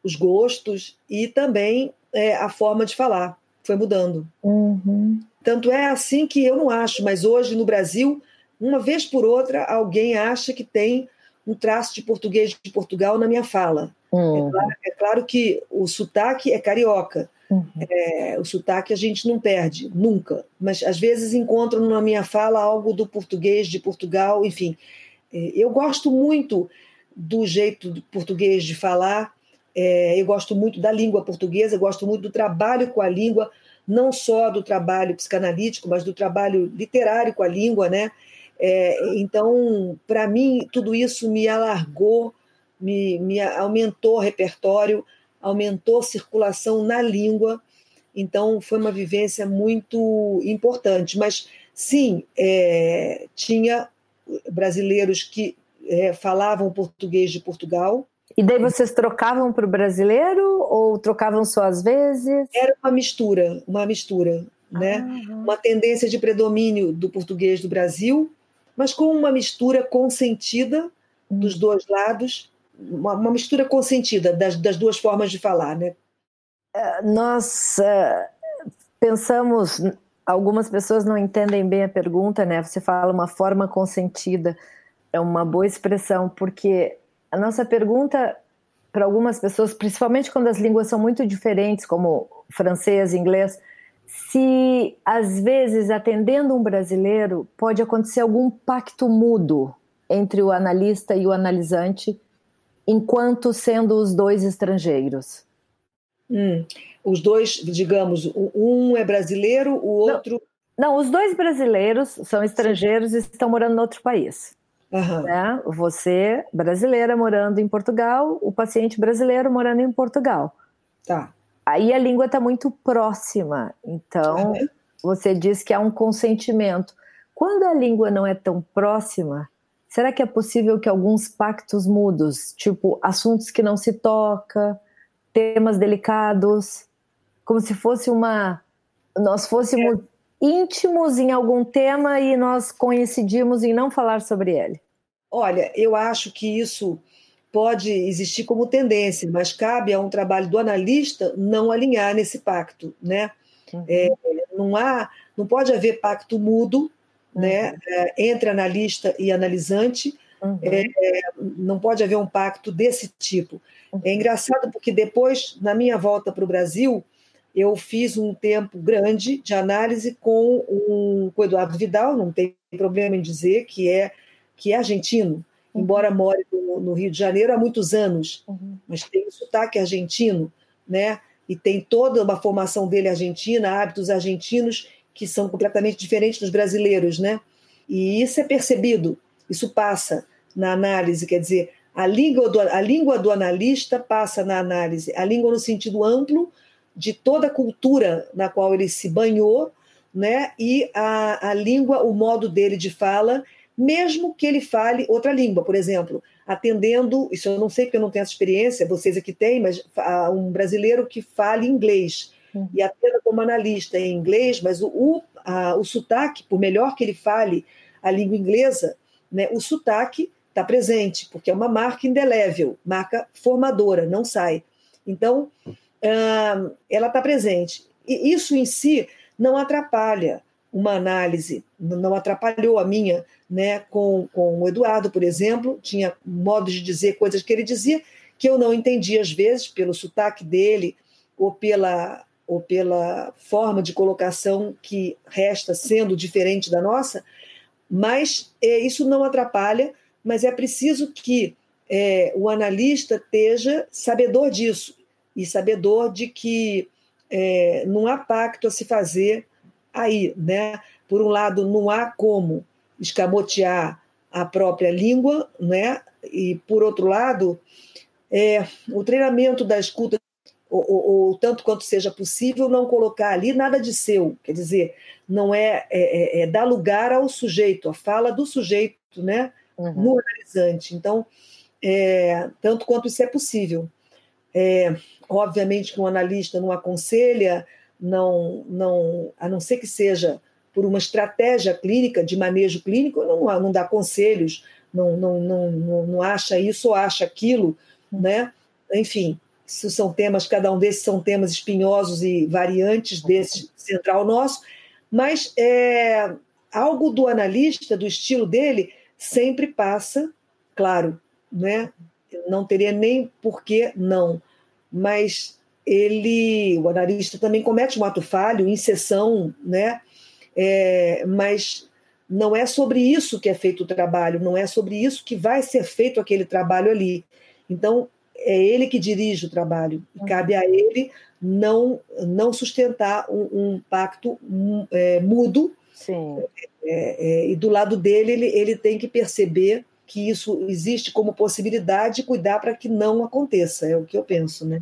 Speaker 4: os gostos e também é, a forma de falar foi mudando. Uhum. Tanto é assim que eu não acho, mas hoje no Brasil, uma vez por outra, alguém acha que tem um traço de português de Portugal na minha fala. Uhum. É, claro, é, claro, que o sotaque é carioca. Uhum. É, o sotaque a gente não perde, nunca. Mas às vezes encontro na minha fala algo do português de Portugal, enfim. É, eu gosto muito do jeito do português de falar, é, eu gosto muito da língua portuguesa, gosto muito do trabalho com a língua, não só do trabalho psicanalítico, mas do trabalho literário com a língua, né? É, então, para mim, tudo isso me alargou, me, me aumentou o repertório, aumentou a circulação na língua. Então, foi uma vivência muito importante. Mas, sim, é, tinha brasileiros que é, falavam português de Portugal.
Speaker 3: E daí vocês trocavam para o brasileiro ou trocavam só às vezes?
Speaker 4: Era uma mistura, uma mistura, né? Ah, uma tendência de predomínio do português do Brasil mas com uma mistura consentida dos dois lados, uma, uma mistura consentida das, das, duas formas de falar, né?
Speaker 3: É, nós uh, pensamos, algumas pessoas não entendem bem a pergunta, né? Você fala uma forma consentida, é uma boa expressão, porque a nossa pergunta para algumas pessoas, principalmente quando as línguas são muito diferentes, como francês, inglês, se às vezes atendendo um brasileiro pode acontecer algum pacto mudo entre o analista e o analisante, enquanto sendo os dois estrangeiros.
Speaker 4: Hum, os dois, digamos, um é brasileiro, o outro.
Speaker 3: Não, não os dois brasileiros são estrangeiros Sim. e estão morando em outro país. Uhum. Né? Você, brasileira, morando em Portugal, o paciente brasileiro morando em Portugal.
Speaker 4: Tá.
Speaker 3: Aí a língua está muito próxima, então você diz que há um consentimento. Quando a língua não é tão próxima, será que é possível que alguns pactos mudos, tipo assuntos que não se toca, temas delicados, como se fosse uma. Nós fôssemos é. íntimos em algum tema e nós coincidimos em não falar sobre ele?
Speaker 4: Olha, eu acho que isso pode existir como tendência, mas cabe a um trabalho do analista não alinhar nesse pacto, né? Uhum. É, não há, não pode haver pacto mudo, né, uhum. né, é, entre analista e analisante. Uhum. É, não pode haver um pacto desse tipo. É uhum. engraçado porque depois, na minha volta para o Brasil, eu fiz um tempo grande de análise com, um, com o Eduardo Vidal, não tem problema em dizer que é que é argentino, embora more no, no, Rio de Janeiro há muitos anos, uhum. mas tem sotaque argentino, né? E tem toda uma formação dele argentina, hábitos argentinos que são completamente diferentes dos brasileiros, né? E isso é percebido, isso passa na análise, quer dizer, a língua do, a língua do analista passa na análise, a língua no sentido amplo de toda a cultura na qual ele se banhou, né? E a, a língua, o modo dele de fala, mesmo que ele fale outra língua, por exemplo, atendendo, isso eu não sei porque eu não tenho essa experiência, vocês aqui têm, mas um brasileiro que fale inglês uhum. e atenda como analista em inglês, mas o, o, a, o sotaque, por melhor que ele fale a língua inglesa, né, o sotaque está presente, porque é uma marca indelével, marca formadora, não sai. Então, uh, ela está presente. E isso em si não atrapalha uma análise, não atrapalhou a minha né, com, com o Eduardo, por exemplo, tinha modos de dizer coisas que ele dizia que eu não entendia às vezes pelo sotaque dele ou pela ou pela forma de colocação que resta sendo diferente da nossa, mas é, isso não atrapalha, mas é preciso que é, o analista esteja sabedor disso e sabedor de que é, não há pacto a se fazer aí, né? Por um lado, não há como escamotear a própria língua, né? E por outro lado, é, o treinamento da escuta ou, ou, ou, tanto quanto seja possível, não colocar ali nada de seu. Quer dizer, não é, é, é, é dar lugar ao sujeito, a fala do sujeito, né? Uhum. No analisante. Então, é, tanto quanto isso é possível. É, obviamente que um analista não aconselha, não, não, a não ser que seja por uma estratégia clínica, de manejo clínico, não, não dá conselhos, não, não, não, não acha isso ou acha aquilo, né? Enfim, são temas, cada um desses são temas espinhosos e variantes desse central nosso, mas é, algo do analista, do estilo dele, sempre passa, claro, né? não teria nem por que não, mas ele, o analista também comete um ato falho em sessão, né? É, mas não é sobre isso que é feito o trabalho, não é sobre isso que vai ser feito aquele trabalho ali. Então, é ele que dirige o trabalho. E uhum. cabe a ele não, não sustentar um, um pacto um, é, mudo.
Speaker 3: Sim.
Speaker 4: É, é, e do lado dele, ele, ele tem que perceber que isso existe como possibilidade e cuidar para que não aconteça. É o que eu penso, né?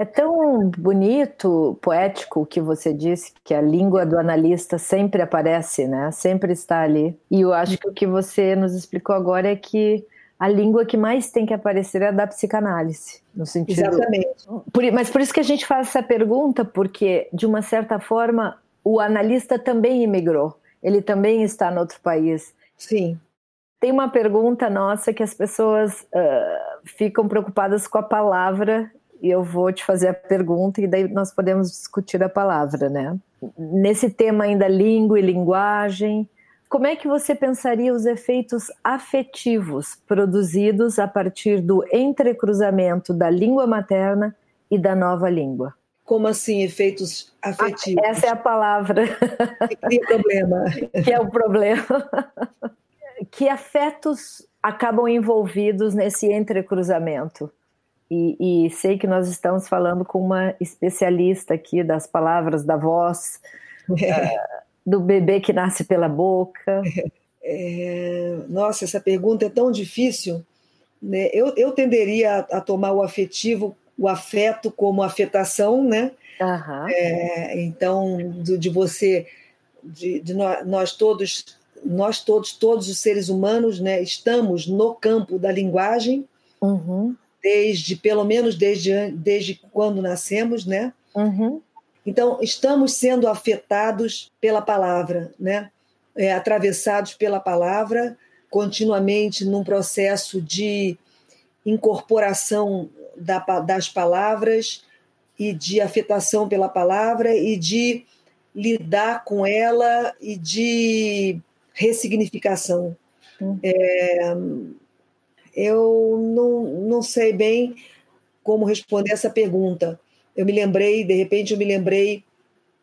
Speaker 3: É tão bonito, poético o que você disse, que a língua do analista sempre aparece, né? Sempre está ali. E eu acho que o que você nos explicou agora é que a língua que mais tem que aparecer é a da psicanálise, no sentido.
Speaker 4: Exatamente.
Speaker 3: Por, mas por isso que a gente faz essa pergunta, porque de uma certa forma o analista também imigrou, ele também está no outro país.
Speaker 4: Sim.
Speaker 3: Tem uma pergunta nossa que as pessoas uh, ficam preocupadas com a palavra e eu vou te fazer a pergunta e daí nós podemos discutir a palavra, né? Nesse tema ainda língua e linguagem, como é que você pensaria os efeitos afetivos produzidos a partir do entrecruzamento da língua materna e da nova língua?
Speaker 4: Como assim, efeitos afetivos?
Speaker 3: essa é a palavra.
Speaker 4: Que é problema.
Speaker 3: que é o problema. que afetos acabam envolvidos nesse entrecruzamento? E, e, sei que nós estamos falando com uma especialista aqui das palavras, da voz. É. Uh, do bebê que nasce pela boca?
Speaker 4: É, nossa, essa pergunta é tão difícil. Né? Eu, eu tenderia a, a, tomar o afetivo, o afeto como afetação, né?
Speaker 3: Uhum.
Speaker 4: É, então, de, de você, de, de nós, nós, todos, nós todos, todos os seres humanos, né, estamos no campo da linguagem,
Speaker 3: uhum.
Speaker 4: Desde, pelo menos desde, desde quando nascemos, né?
Speaker 3: Uhum.
Speaker 4: Então, estamos sendo afetados pela palavra, né? É, atravessados pela palavra, continuamente num processo de incorporação da, das palavras e de afetação pela palavra e de lidar com ela e de ressignificação. Hum. É, eu não, não sei bem como responder essa pergunta eu me lembrei, de repente eu me lembrei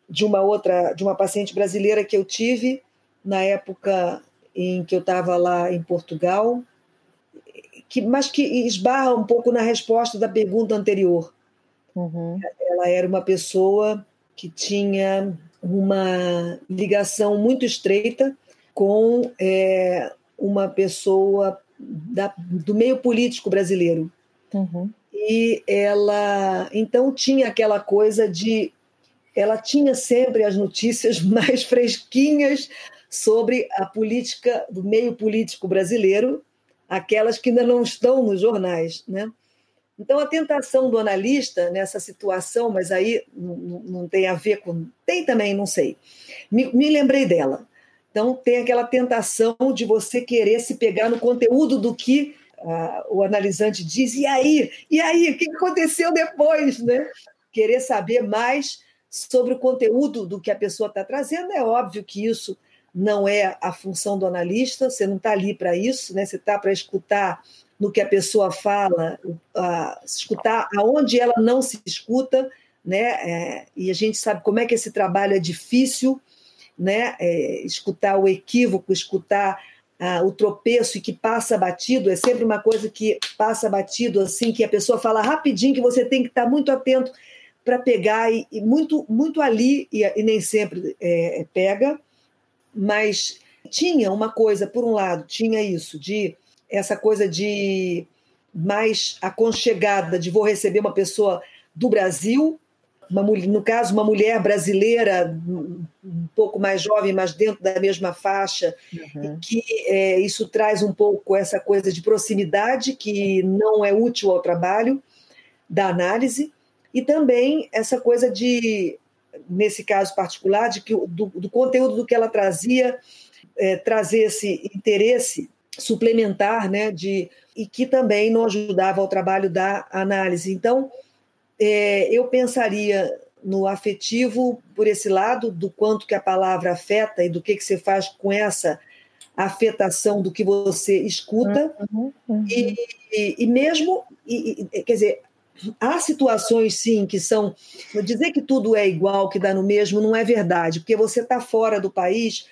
Speaker 4: de uma outra, de uma paciente brasileira que eu tive na época em que eu estava lá em Portugal, que, mas que esbarra um pouco na resposta da pergunta anterior.
Speaker 3: Uhum.
Speaker 4: Ela era uma pessoa que tinha uma ligação muito estreita com é, uma pessoa da, do meio político brasileiro.
Speaker 3: Uhum
Speaker 4: e ela então tinha aquela coisa de ela tinha sempre as notícias mais fresquinhas sobre a política do meio político brasileiro, aquelas que ainda não estão nos jornais, né? Então a tentação do analista nessa situação, mas aí não, não tem a ver com, tem também, não sei. Me, me lembrei dela. Então tem aquela tentação de você querer se pegar no conteúdo do que ah, o analisante diz, e aí? E aí? O que aconteceu depois? Né? Querer saber mais sobre o conteúdo do que a pessoa está trazendo. É óbvio que isso não é a função do analista, você não está ali para isso, né? você está para escutar no que a pessoa fala, escutar aonde ela não se escuta, né? É, e a gente sabe como é que esse trabalho é difícil, né? É, escutar o equívoco, escutar ah, o tropeço e que passa batido, é sempre uma coisa que passa batido, assim, que a pessoa fala rapidinho, que você tem que estar muito atento para pegar, e, e, muito, muito ali, e, e nem sempre é, pega, mas tinha uma coisa, por um lado, tinha isso, de essa coisa de mais aconchegada, de vou receber uma pessoa do Brasil, uma, no caso, uma mulher brasileira um pouco mais jovem, mas dentro da mesma faixa, uhum. que é, isso traz um pouco essa coisa de proximidade que não é útil ao trabalho da análise, e também essa coisa de, nesse caso particular, de que, do, do conteúdo do que ela trazia, é, trazer esse interesse suplementar, né, de, e que também não ajudava ao trabalho da análise. Então, é, eu pensaria no afetivo por esse lado, do quanto que a palavra afeta e do que, que você faz com essa afetação do que você escuta. Uhum, uhum. E, e, e, mesmo, e, quer dizer, há situações sim que são. Dizer que tudo é igual, que dá no mesmo, não é verdade, porque você está fora do país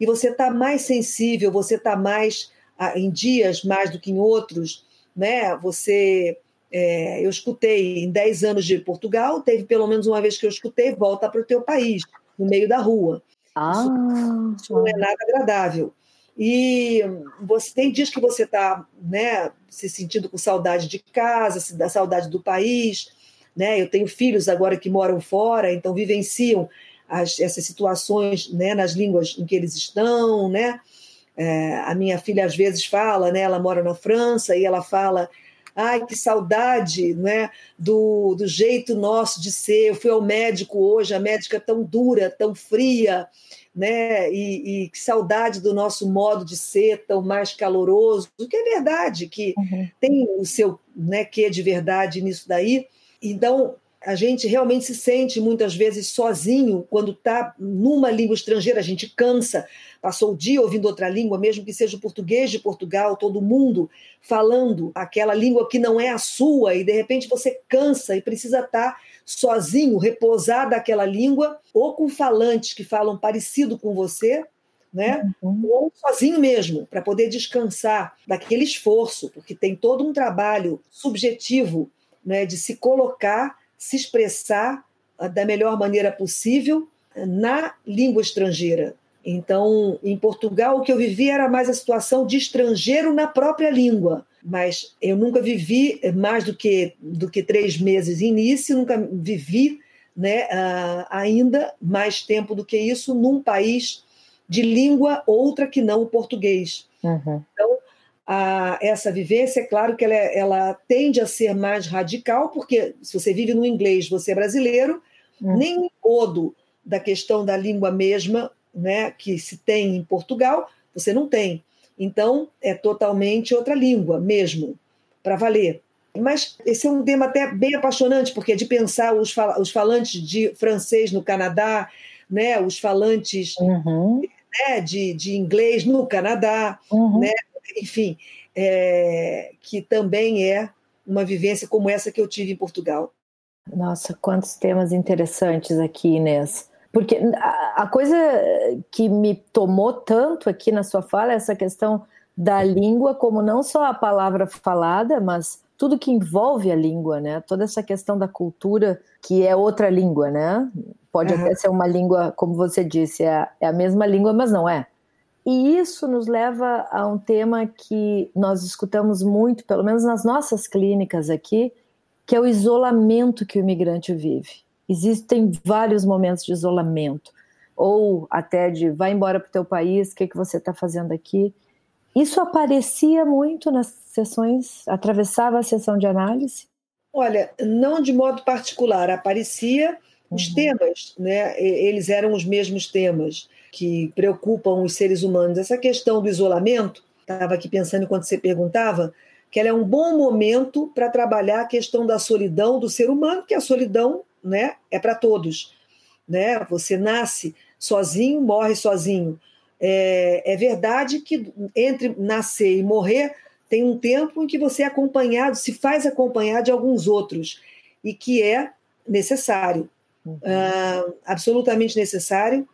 Speaker 4: e você está mais sensível, você está mais em dias mais do que em outros, né? Você é, eu escutei em 10 anos de Portugal, teve pelo menos uma vez que eu escutei, volta para o teu país, no meio da rua. Ah. Isso, isso não é nada agradável. E você tem dias que você está né, se sentindo com saudade de casa, da saudade do país. Né? Eu tenho filhos agora que moram fora, então vivenciam as, essas situações né, nas línguas em que eles estão. Né? É, a minha filha às vezes fala, né, ela mora na França e ela fala Ai, que saudade né, do, do jeito nosso de ser. Eu fui ao médico hoje, a médica é tão dura, tão fria, né? E, e, que saudade do nosso modo de ser tão mais caloroso, o que é verdade, que uhum. tem o seu né, que de verdade nisso daí. Então, a gente realmente se sente muitas vezes sozinho quando está numa língua estrangeira, a gente cansa, passou o dia ouvindo outra língua, mesmo que seja o português de Portugal, todo mundo falando aquela língua que não é a sua, e de repente você cansa e precisa estar tá sozinho, repousar daquela língua, ou com falantes que falam parecido com você, né? Uhum. Ou sozinho mesmo, para poder descansar daquele esforço, porque tem todo um trabalho subjetivo né, de se colocar se expressar ah, da melhor maneira possível na língua estrangeira. Então, em Portugal, o que eu vivi era mais a situação de estrangeiro na própria língua. Mas eu nunca vivi mais do que, do que três meses início, nunca vivi né, uh, ainda mais tempo do que isso num país de língua outra que não o português. Uhum. A, essa vivência, é claro que ela, é, ela, tende a ser mais radical, porque se você vive no inglês, você é brasileiro, hum. nem o engodo da questão da língua mesma, né, que se tem em Portugal, você não tem. Então, é totalmente outra língua mesmo, para valer. Mas esse é um tema até bem apaixonante, porque é de pensar os, fal os falantes de francês no Canadá, né, os falantes uhum. né, de, de inglês no Canadá, uhum. né, enfim, é, que também é uma vivência como essa que eu tive em Portugal.
Speaker 3: Nossa, quantos temas interessantes aqui, Inês. Porque a coisa que me tomou tanto aqui na sua fala é essa questão da língua como não só a palavra falada, mas tudo que envolve a língua, né? Toda essa questão da cultura que é outra língua, né? Pode uhum. até ser uma língua, como você disse, é, é a mesma língua, mas não é. E isso nos leva a um tema que nós escutamos muito, pelo menos nas nossas clínicas aqui, que é o isolamento que o imigrante vive. Existem vários momentos de isolamento, ou até de vai embora para o teu país, o que, que você está fazendo aqui. Isso aparecia muito nas sessões, atravessava a sessão de análise?
Speaker 4: Olha, não de modo particular, aparecia os uhum. temas, né? Eles eram os mesmos temas que preocupam os seres humanos. Essa questão do isolamento, estava aqui pensando enquanto você perguntava, que ela é um bom momento para trabalhar a questão da solidão do ser humano, que a solidão né, é para todos. Né? Você nasce sozinho, morre sozinho. É, é, verdade que entre nascer e morrer tem um tempo em que você é acompanhado, se faz acompanhar de alguns outros, e que é necessário, uhum. uh, absolutamente necessário,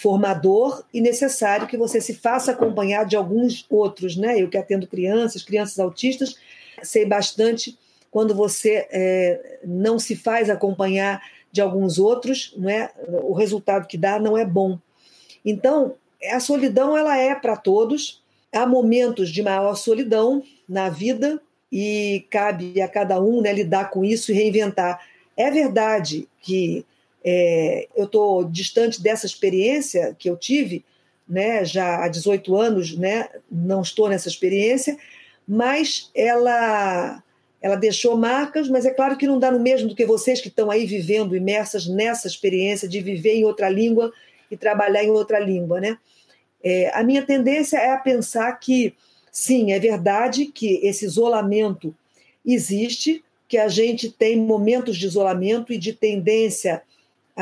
Speaker 4: formador e necessário que você se faça acompanhar de alguns outros, né? Eu que atendo crianças, crianças autistas, sei bastante quando você é, não se faz acompanhar de alguns outros, não é? O resultado que dá não é bom. Então, a solidão ela é para todos. Há momentos de maior solidão na vida e cabe a cada um né, lidar com isso e reinventar. É verdade que é, eu estou distante dessa experiência que eu tive, né, já há 18 anos, né, não estou nessa experiência, mas ela, ela deixou marcas, mas é claro que não dá no mesmo do que vocês que estão aí vivendo, imersas nessa experiência de viver em outra língua e trabalhar em outra língua. Né? É, a minha tendência é a pensar que, sim, é verdade que esse isolamento existe, que a gente tem momentos de isolamento e de tendência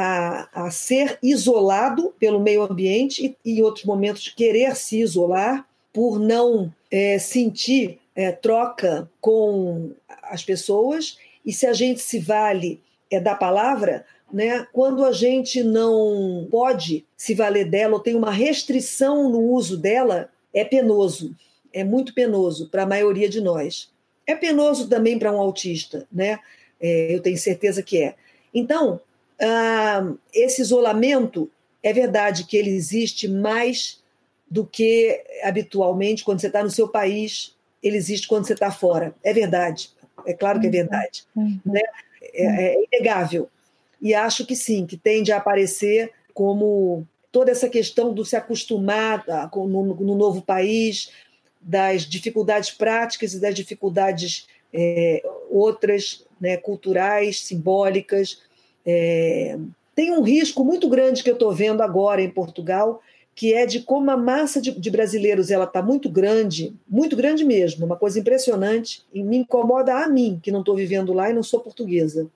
Speaker 4: a, a ser isolado pelo meio ambiente e, em outros momentos, querer se isolar por não é, sentir é, troca com as pessoas. E se a gente se vale é, da palavra, né, quando a gente não pode se valer dela ou tem uma restrição no uso dela, é penoso, é muito penoso para a maioria de nós. É penoso também para um autista, né? É, eu tenho certeza que é. Então, ah, esse isolamento, é verdade que ele existe mais do que habitualmente quando você está no seu país, ele existe quando você está fora. É verdade, é claro que é verdade. Uhum. Né? É, é inegável. E acho que sim, que tende a aparecer como toda essa questão do se acostumar no, no novo país, das dificuldades práticas e das dificuldades é, outras, né, culturais, simbólicas, é, tem um risco muito grande que eu estou vendo agora em Portugal, que é de como a massa de, de brasileiros ela está muito grande, muito grande mesmo, uma coisa impressionante, e me incomoda a mim, que não estou vivendo lá e não sou portuguesa.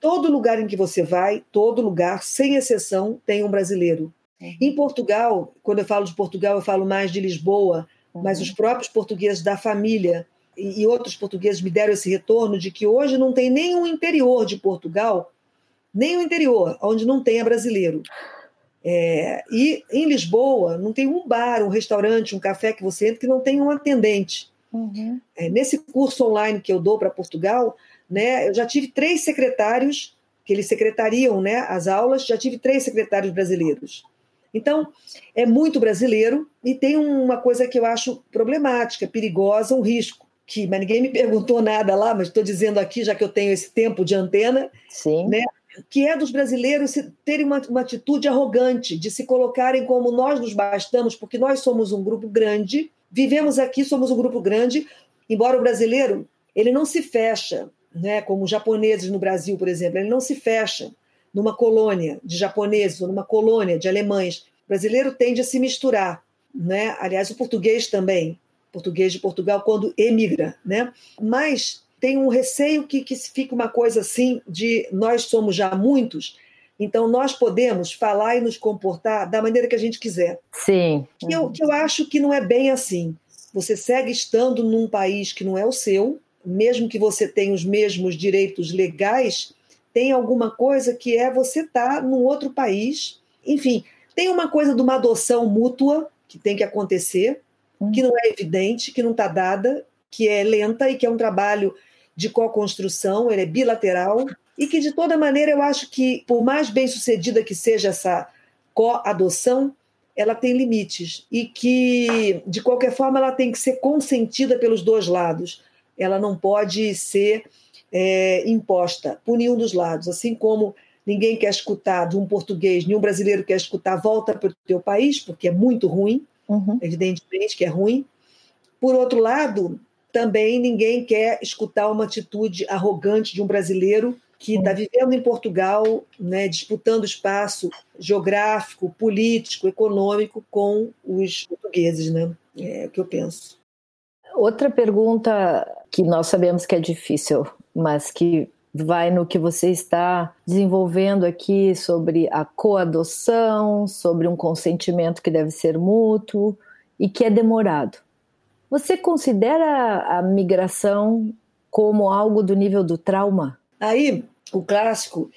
Speaker 4: Todo lugar em que você vai, todo lugar, sem exceção, tem um brasileiro. Uhum. Em Portugal, quando eu falo de Portugal, eu falo mais de Lisboa, uhum. mas os próprios portugueses da família e, e outros portugueses me deram esse retorno de que hoje não tem nenhum interior de Portugal nem o interior, onde não tenha brasileiro. É, e em Lisboa não tem um bar, um restaurante, um café que você entra que não tem um atendente. Uhum. É, nesse curso online que eu dou para Portugal, né, eu já tive três secretários que eles secretariam né, as aulas, já tive três secretários brasileiros. Então, é muito brasileiro e tem uma coisa que eu acho problemática, perigosa, um risco. Que, mas ninguém me perguntou nada lá, mas estou dizendo aqui, já que eu tenho esse tempo de antena,
Speaker 3: Sim.
Speaker 4: Né, que é dos brasileiros terem uma, uma, atitude arrogante, de se colocarem como nós nos bastamos, porque nós somos um grupo grande, vivemos aqui, somos um grupo grande, embora o brasileiro ele não se fecha, né, como os japoneses no Brasil, por exemplo, ele não se fecha numa colônia de japoneses ou numa colônia de alemães. O brasileiro tende a se misturar, né? Aliás, o português também, português de Portugal quando emigra, né? Mas tem um receio que, que fique uma coisa assim de nós somos já muitos, então nós podemos falar e nos comportar da maneira que a gente quiser.
Speaker 3: Sim.
Speaker 4: Que eu, que eu acho que não é bem assim. Você segue estando num país que não é o seu, mesmo que você tenha os mesmos direitos legais, tem alguma coisa que é você estar tá num outro país. Enfim, tem uma coisa de uma adoção mútua que tem que acontecer, que não é evidente, que não está dada, que é lenta e que é um trabalho de co-construção, ele é bilateral, e que, de toda maneira, eu acho que, por mais bem sucedida que seja essa co-adoção, ela tem limites e que, de qualquer forma, ela tem que ser consentida pelos dois lados. Ela não pode ser é, imposta por nenhum dos lados, assim como ninguém quer escutar de um português, nenhum brasileiro quer escutar volta para o teu país, porque é muito ruim, uhum. evidentemente que é ruim. Por outro lado, também ninguém quer escutar uma atitude arrogante de um brasileiro que está vivendo em Portugal, né, disputando espaço geográfico, político, econômico com os portugueses, né? É o que eu penso.
Speaker 3: Outra pergunta que nós sabemos que é difícil, mas que vai no que você está desenvolvendo aqui sobre a coadoção, sobre um consentimento que deve ser mútuo e que é demorado. Você considera a migração como algo do nível do trauma?
Speaker 4: Aí, o clássico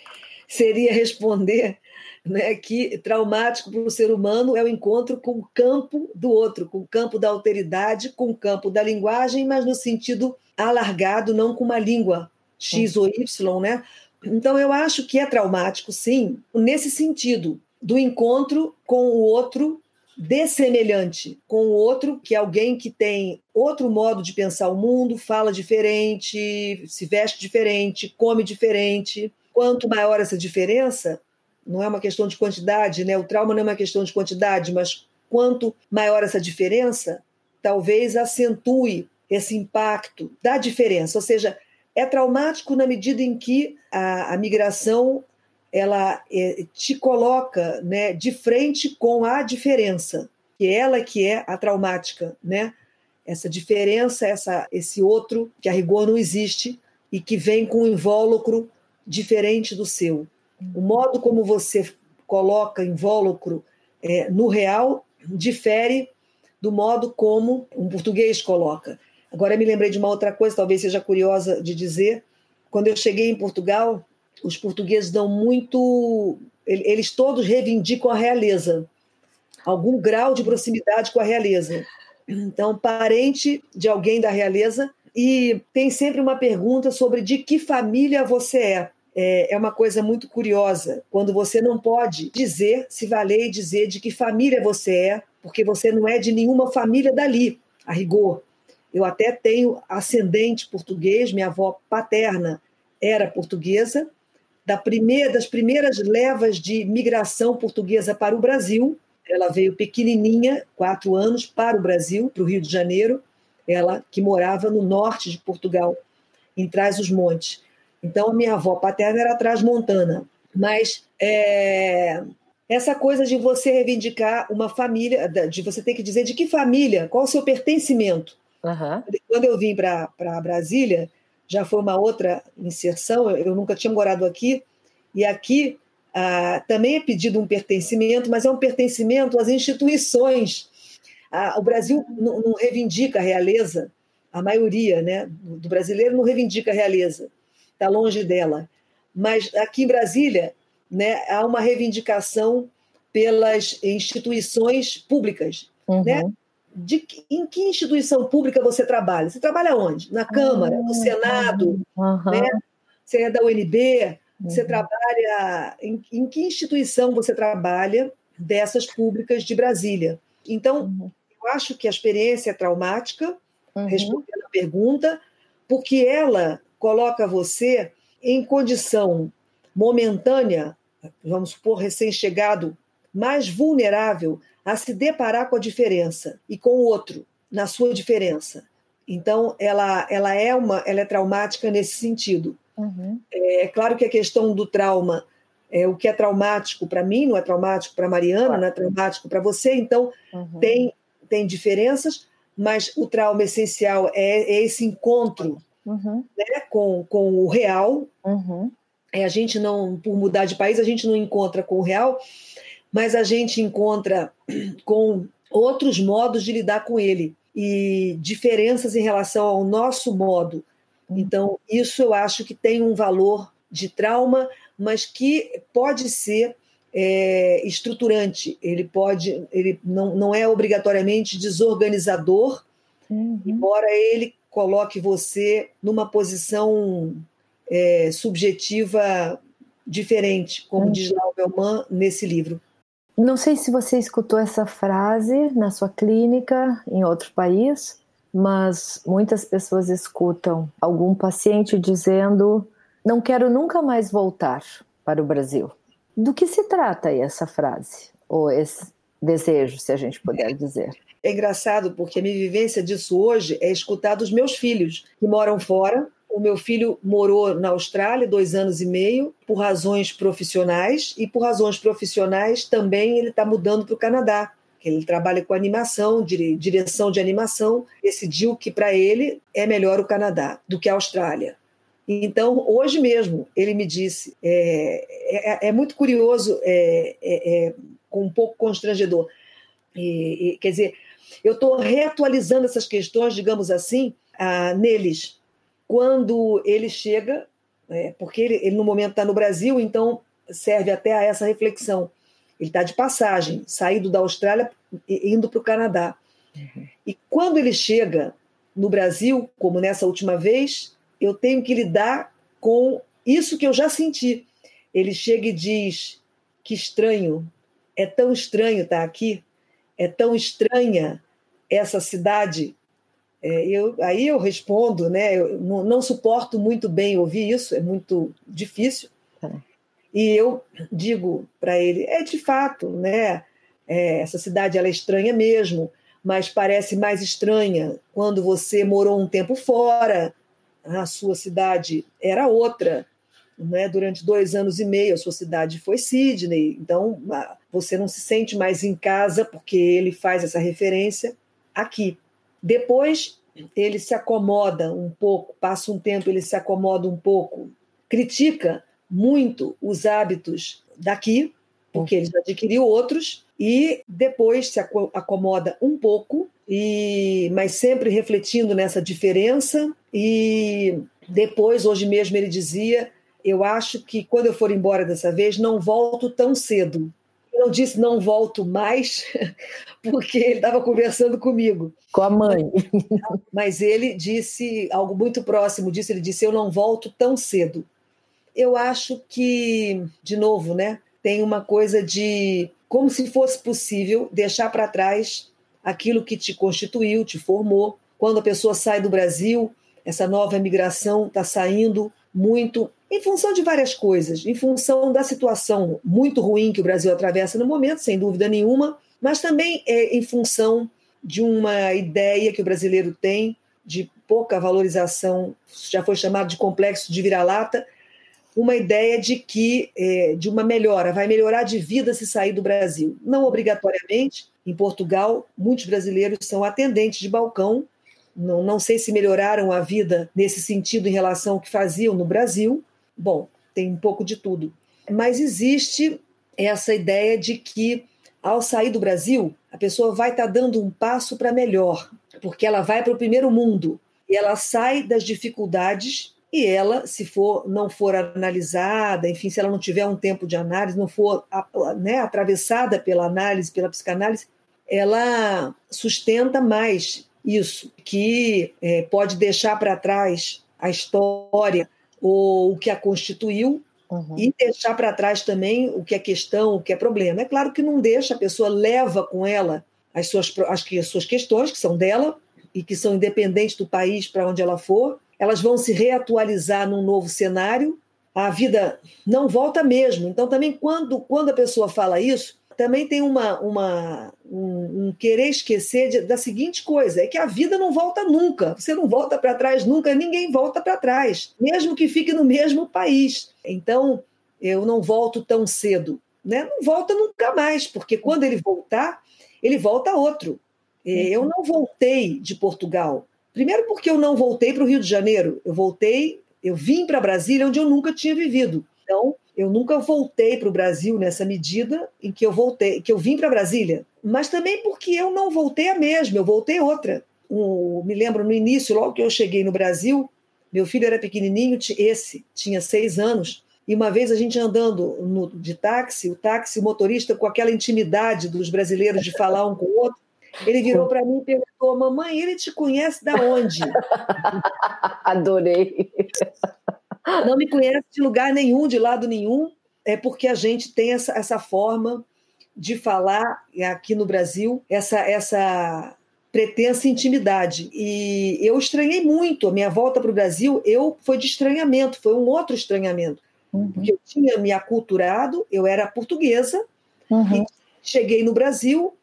Speaker 4: seria responder né, que traumático para o ser humano é o encontro com o campo do outro, com o campo da alteridade, com o campo da linguagem, mas no sentido alargado, não com uma língua X ou Y, né? Então eu acho que é traumático, sim, nesse sentido do encontro com o outro dessemelhante, com o outro que é alguém que tem outro modo de pensar o mundo, fala diferente, se veste diferente, come diferente. Quanto maior essa diferença, não é uma questão de quantidade, né? O trauma não é uma questão de quantidade, mas quanto maior essa diferença, talvez acentue esse impacto da diferença. Ou seja, é traumático na medida em que a, a migração ela é, te coloca né, de frente com a diferença, que é ela que é a traumática, né? Essa diferença, essa, esse outro que a rigor não existe e que vem com um invólucro diferente do seu. O modo como você coloca invólucro é, no real difere do modo como um português coloca. Agora me lembrei de uma outra coisa, talvez seja curiosa de dizer. Quando eu cheguei em Portugal, os portugueses dão muito. Eles todos reivindicam a realeza, algum grau de proximidade com a realeza. Então, parente de alguém da realeza, e tem sempre uma pergunta sobre de que família você é é, é uma coisa muito curiosa quando você não pode dizer, se valer dizer de que família você é, porque você não é de nenhuma família dali, a rigor. Eu até tenho ascendente português, minha avó paterna era portuguesa, da primeira, das primeiras levas de migração portuguesa para o Brasil. Ela veio pequenininha, quatro anos, para o Brasil, para o Rio de Janeiro. Ela que morava no norte de Portugal, em Trás-os-Montes. Então, a minha avó paterna era transmontana. Mas é, essa coisa de você reivindicar uma família, de você ter que dizer de que família, qual o seu pertencimento. Uhum. Quando eu vim para Brasília, já foi uma outra inserção, eu nunca tinha morado aqui, e aqui ah, também é pedido um pertencimento, mas é um pertencimento às instituições. Ah, o Brasil não, não, reivindica a realeza, a maioria né, do brasileiro não reivindica a realeza está longe dela. Mas aqui em Brasília, né, há uma reivindicação pelas instituições públicas, uhum. né? De, em que instituição pública você trabalha? Você trabalha onde? Na Câmara, no Senado, uhum. né? Você é da UNB, uhum. você trabalha em, em, que instituição você trabalha dessas públicas de Brasília? Então, uhum. eu acho que a experiência é traumática, uhum. respondendo a pergunta, porque ela coloca você em condição momentânea, vamos supor, recém-chegado, mais vulnerável a se deparar com a diferença e com o outro na sua diferença. Então, ela, ela é uma, ela é traumática nesse sentido. Uhum. É, é, claro que a questão do trauma, é, o que é traumático para mim não é traumático para Mariana, claro. não é traumático para você. Então, uhum. tem, tem diferenças, mas o trauma essencial é, é esse encontro uhum. né, com, com o real. Uhum. É, a gente não, por mudar de país, a gente não encontra com o real, mas a gente encontra com outros modos de lidar com ele e diferenças em relação ao nosso modo. Uhum. Então, isso eu acho que tem um valor de trauma, mas que pode ser é, estruturante. Ele pode, ele não, não é obrigatoriamente desorganizador, uhum. embora ele coloque você numa posição é, subjetiva diferente, como hum. diz lá o Belman nesse livro.
Speaker 3: Não sei se você escutou essa frase na sua clínica em outro país, mas muitas pessoas escutam algum paciente dizendo: Não quero nunca mais voltar para o Brasil. Do que se trata aí essa frase? Ou esse desejo, se a gente puder dizer?
Speaker 4: É engraçado porque a minha vivência disso hoje é escutar dos meus filhos que moram fora. O meu filho morou na Austrália dois anos e meio por razões profissionais e por razões profissionais também ele está mudando para o Canadá. Ele trabalha com animação, direção de animação, decidiu que para ele é melhor o Canadá do que a Austrália. Então, hoje mesmo, ele me disse: é, é, é muito curioso, é, é, é um pouco constrangedor. E, e, quer dizer, eu estou reatualizando essas questões, digamos assim, ah, neles. Quando ele chega, é, porque ele, ele, no momento está no Brasil, então serve até a essa reflexão. Ele está de passagem, saído da Austrália e indo para o Canadá. Uhum. E quando ele chega no Brasil, como nessa última vez, eu tenho que lidar com isso que eu já senti. Ele chega e diz: Que estranho, é tão estranho estar aqui, é tão estranha essa cidade. É, eu, aí eu respondo, né? Eu não, não, suporto muito bem ouvir isso, é muito difícil. É. E eu digo para ele: é de fato, né? É, essa cidade ela é estranha mesmo, mas parece mais estranha quando você morou um tempo fora. A sua cidade era outra. Né? Durante dois anos e meio, a sua cidade foi Sydney. Então, você não se sente mais em casa, porque ele faz essa referência aqui. Depois, ele se acomoda um pouco, passa um tempo, ele se acomoda um pouco, critica muito os hábitos daqui, porque ele já adquiriu outros, e depois se acomoda um pouco, e mas sempre refletindo nessa diferença. E depois, hoje mesmo, ele dizia: Eu acho que quando eu for embora dessa vez, não volto tão cedo. Eu não disse não volto mais, porque ele estava conversando comigo.
Speaker 3: Com a mãe.
Speaker 4: Mas ele disse algo muito próximo disso: ele disse: Eu não volto tão cedo. Eu acho que, de novo, né? tem uma coisa de como se fosse possível deixar para trás aquilo que te constituiu, te formou. Quando a pessoa sai do Brasil, essa nova imigração está saindo muito em função de várias coisas, em função da situação muito ruim que o Brasil atravessa no momento, sem dúvida nenhuma, mas também é em função de uma ideia que o brasileiro tem de pouca valorização, já foi chamado de complexo de vira-lata, uma ideia de que é, de uma melhora, vai melhorar de vida se sair do Brasil. Não obrigatoriamente. Em Portugal, muitos brasileiros são atendentes de balcão. Não, não sei se melhoraram a vida nesse sentido em relação ao que faziam no Brasil. Bom, tem um pouco de tudo. Mas existe essa ideia de que, ao sair do Brasil, a pessoa vai estar tá dando um passo para melhor, porque ela vai para o primeiro mundo e ela sai das dificuldades e ela, se for não for analisada, enfim, se ela não tiver um tempo de análise, não for né, atravessada pela análise, pela psicanálise, ela sustenta mais isso, que é, pode deixar para trás a história ou o que a constituiu uhum. e deixar para trás também o que é questão, o que é problema. É claro que não deixa, a pessoa leva com ela as suas, as, as suas questões, que são dela e que são independentes do país para onde ela for, elas vão se reatualizar num novo cenário, a vida não volta mesmo. Então, também, quando, quando a pessoa fala isso, também tem uma, uma um, um, querer esquecer de, da seguinte coisa: é que a vida não volta nunca. Você não volta para trás nunca, ninguém volta para trás, mesmo que fique no mesmo país. Então, eu não volto tão cedo. Né? Não volta nunca mais, porque quando ele voltar, ele volta outro. Eu não voltei de Portugal. Primeiro, porque eu não voltei para o Rio de Janeiro, eu voltei, eu vim para Brasília, onde eu nunca tinha vivido. Então, eu nunca voltei para o Brasil nessa medida em que eu voltei, que eu vim para Brasília. Mas também porque eu não voltei a mesma, eu voltei outra. Um, me lembro no início, logo que eu cheguei no Brasil, meu filho era pequenininho, esse tinha seis anos, e uma vez a gente andando no, de táxi, o táxi, o motorista com aquela intimidade dos brasileiros de falar um com o outro, ele virou para mim e perguntou: Mamãe, ele te conhece da onde?
Speaker 3: Adorei.
Speaker 4: Não me conhece de lugar nenhum, de lado nenhum, é porque a gente tem essa, essa forma de falar aqui no Brasil, essa, essa pretensa intimidade. E eu estranhei muito. A minha volta para o Brasil eu foi de estranhamento, foi um outro estranhamento. Uhum. Porque eu tinha me aculturado, eu era portuguesa, uhum. cheguei no Brasil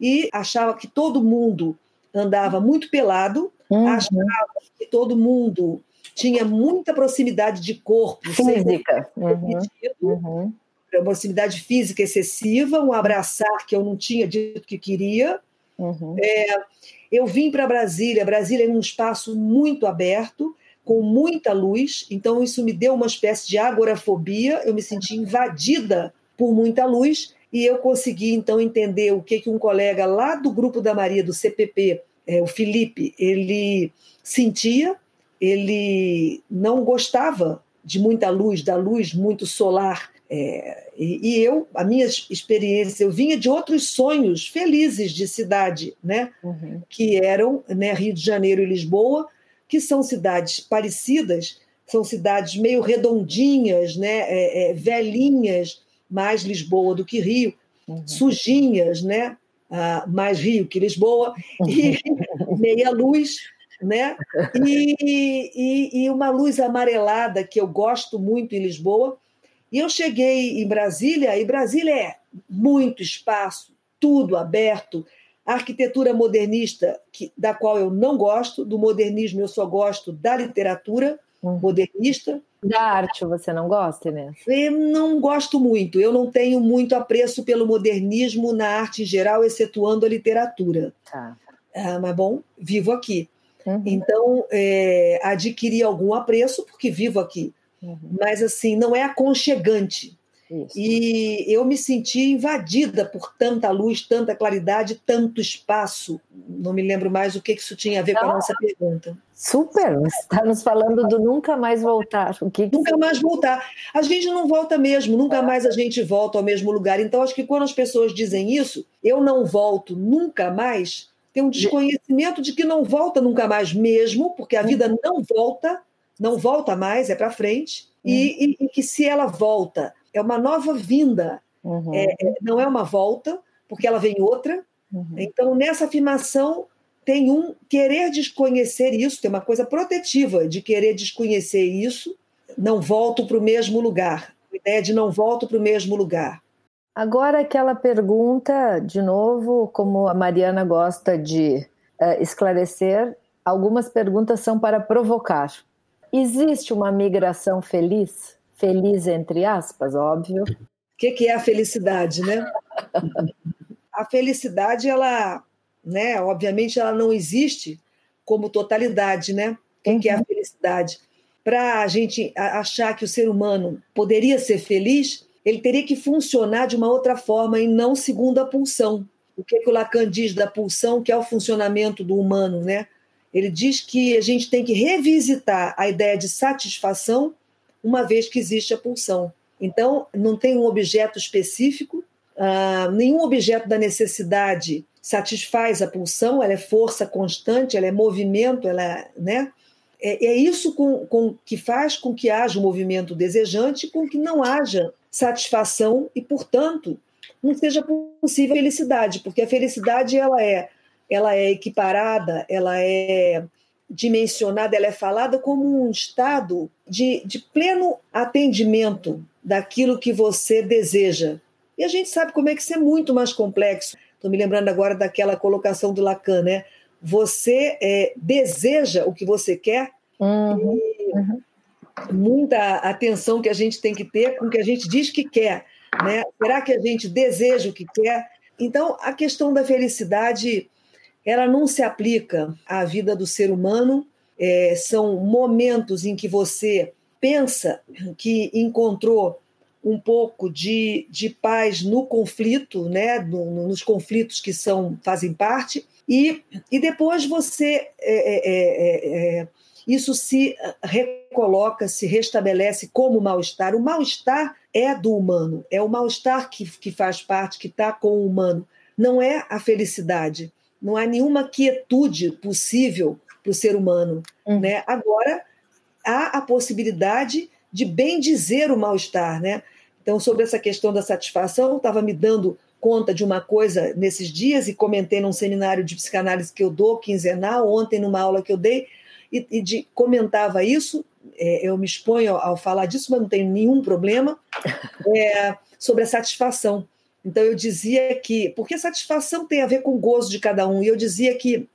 Speaker 4: e achava que todo mundo andava muito pelado, uhum. achava que todo mundo tinha muita proximidade de corpo.
Speaker 3: Física. Uhum.
Speaker 4: Uhum. Proximidade física excessiva, um abraçar que eu não tinha dito que queria. Uhum. É, eu vim para Brasília, Brasília é um espaço muito aberto, com muita luz, então isso me deu uma espécie de agorafobia, eu me senti invadida por muita luz, e eu consegui então entender o que, que um colega lá do grupo da Maria, do CPP, é, o Felipe, ele sentia, ele não gostava de muita luz, da luz muito solar. É, e, e, eu, a minha experiência, eu vinha de outros sonhos felizes de cidade, né? Uhum. Que eram né, Rio de Janeiro e Lisboa, que são cidades parecidas, são cidades meio redondinhas, né? É, é, velhinhas, mais Lisboa do que Rio, uhum. sujinhas, né? Ah, mais Rio que Lisboa, e meia luz né? E, e, e, uma luz amarelada que eu gosto muito em Lisboa. E eu cheguei em Brasília, e Brasília é muito espaço, tudo aberto. A arquitetura modernista, que, da qual eu não gosto, do modernismo eu só gosto da literatura hum. modernista.
Speaker 3: Da arte você não gosta, né?
Speaker 4: Eu não gosto muito. Eu não tenho muito apreço pelo modernismo na arte em geral, excetuando a literatura. Tá. Ah, mas bom, vivo aqui. Uhum. Então, é, adquiri algum apreço, porque vivo aqui. Uhum. Mas, assim, não é aconchegante. Isso. E eu me senti invadida por tanta luz, tanta claridade, tanto espaço. Não me lembro mais o que isso tinha a ver não. com a nossa pergunta.
Speaker 3: Super, você está nos falando do nunca mais voltar. O que, que
Speaker 4: nunca mais voltar. A gente não volta mesmo, nunca é. mais a gente volta ao mesmo lugar. Então, acho que quando as pessoas dizem isso, eu não volto nunca mais, tem um desconhecimento de que não volta nunca mais mesmo, porque a vida não volta, não volta mais, é para frente, e, uhum. e, e, que se ela volta, é uma nova vinda, uhum. é, é, não é uma volta, porque ela vem outra. Uhum. Então, nessa afirmação, tem um querer desconhecer isso, tem uma coisa protetiva de querer desconhecer isso, não volto para o mesmo lugar, a ideia de não volto para o mesmo lugar.
Speaker 3: Agora, aquela pergunta, de novo, como a Mariana gosta de uh, esclarecer, algumas perguntas são para provocar. Existe uma migração feliz? Feliz entre aspas, óbvio. O
Speaker 4: que, que é a felicidade, né? a felicidade, ela, né, obviamente, ela não existe como totalidade, né? O que, que é a uhum. felicidade? Para a gente achar que o ser humano poderia ser feliz, ele teria que funcionar de uma outra forma e não segundo a pulsão. O que, que o Lacan diz da pulsão, que é o funcionamento do humano, né? Ele diz que a gente tem que revisitar a ideia de satisfação uma vez que existe a pulsão. Então, não tem um objeto específico, uh, nenhum objeto da necessidade satisfaz a pulsão, ela é força constante, ela é movimento, ela né? É, é isso com, com, que faz com que haja um movimento desejante com que não haja satisfação e, portanto, não seja possível felicidade, porque a felicidade ela é, ela é equiparada, ela é dimensionada, ela é falada como um estado de, de pleno atendimento daquilo que você deseja. E a gente sabe como é que isso é muito mais complexo. Estou me lembrando agora daquela colocação do Lacan, né? Você é, deseja o que você quer uhum. e, uhum muita atenção que a gente tem que ter com o que a gente diz que quer. Né? Será que a gente deseja o que quer? Então, a questão da felicidade ela não se aplica à vida do ser humano. É, são momentos em que você pensa que encontrou um pouco de, de paz no conflito, né? No, nos conflitos que são fazem parte, e, e depois você é, é, é, é isso se eh, recoloca, se restabelece como mal-estar. O mal-estar é do humano, é o mal-estar que, que faz parte, que está com o humano, não é a felicidade. Não há nenhuma quietude possível para o ser humano. Uhum. Né? Agora, há a possibilidade de bem dizer o mal-estar. Né? Então, sobre essa questão da satisfação, estava me dando conta de uma coisa nesses dias e comentei num seminário de psicanálise que eu dou, quinzenal, ontem numa aula que eu dei, e, e de, comentava isso, é, eu me exponho ao, ao, falar disso, mas não tenho nenhum problema, é, sobre a satisfação. Então eu dizia que, porque satisfação tem a ver com o gozo de cada um, e eu dizia que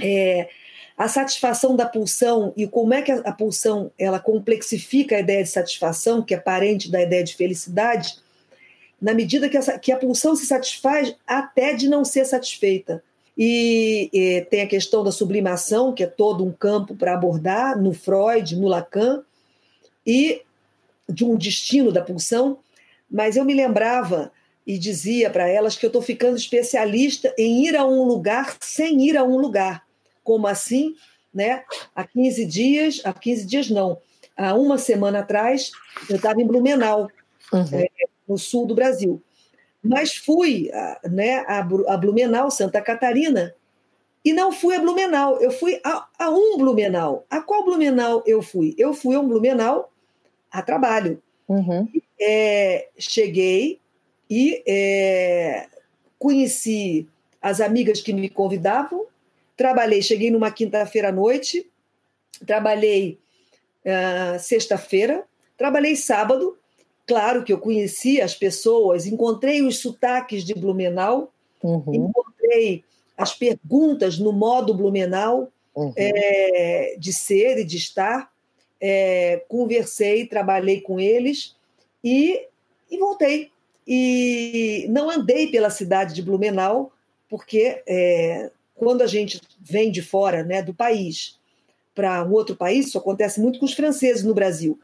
Speaker 4: é, a satisfação da pulsão e como é que a, a pulsão ela complexifica a ideia de satisfação, que é parente da ideia de felicidade, na medida que, que a pulsão se satisfaz até de não ser satisfeita. E, e, tem a questão da sublimação, que é todo um campo para abordar no Freud, no Lacan, e de um destino da pulsão. Mas eu me lembrava e dizia para elas que eu estou ficando especialista em ir a um lugar sem ir a um lugar. Como assim? Né? Há 15 dias, há 15 dias não, há uma semana atrás, eu estava em Blumenau. Uhum. É, no sul do Brasil. Mas fui né, a, a Blumenau, Santa Catarina, e não fui a Blumenau, eu fui a, a, um Blumenau. A qual Blumenau eu fui? Eu fui a um Blumenau a trabalho. Uhum. É, cheguei e é, conheci as amigas que me convidavam, trabalhei, cheguei numa quinta-feira à noite, trabalhei uh, sexta-feira, trabalhei sábado, Claro que eu conheci as pessoas, encontrei os sotaques de Blumenau, uhum. encontrei as perguntas no modo Blumenau uhum. é, de ser e de estar. É, conversei, trabalhei com eles e, e voltei. E não andei pela cidade de Blumenau, porque é, quando a gente vem de fora né, do país para um outro país, isso acontece muito com os franceses no Brasil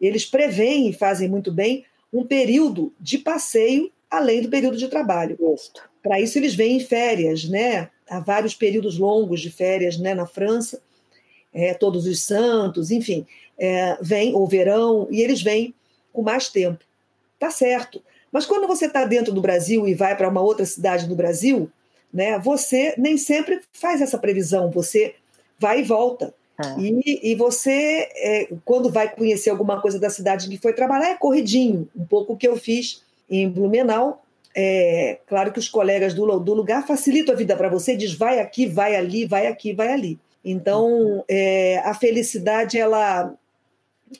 Speaker 4: eles preveem e fazem muito bem um período de passeio além do período de trabalho. Para isso eles vêm em férias, né? Há vários períodos longos de férias, né? Na França, é, todos os santos, enfim, é, vem ou verão e eles vêm com mais tempo. Tá certo. Mas quando você está dentro do Brasil e vai para uma outra cidade do Brasil, né? Você nem sempre faz essa previsão. Você vai e volta. É. E, e você, é, quando vai conhecer alguma coisa da cidade que foi trabalhar, é corridinho, um pouco o que eu fiz em Blumenau. É, claro que os colegas do, do lugar facilitam a vida para você, diz vai aqui, vai ali, vai aqui, vai ali. Então, é, a felicidade, ela,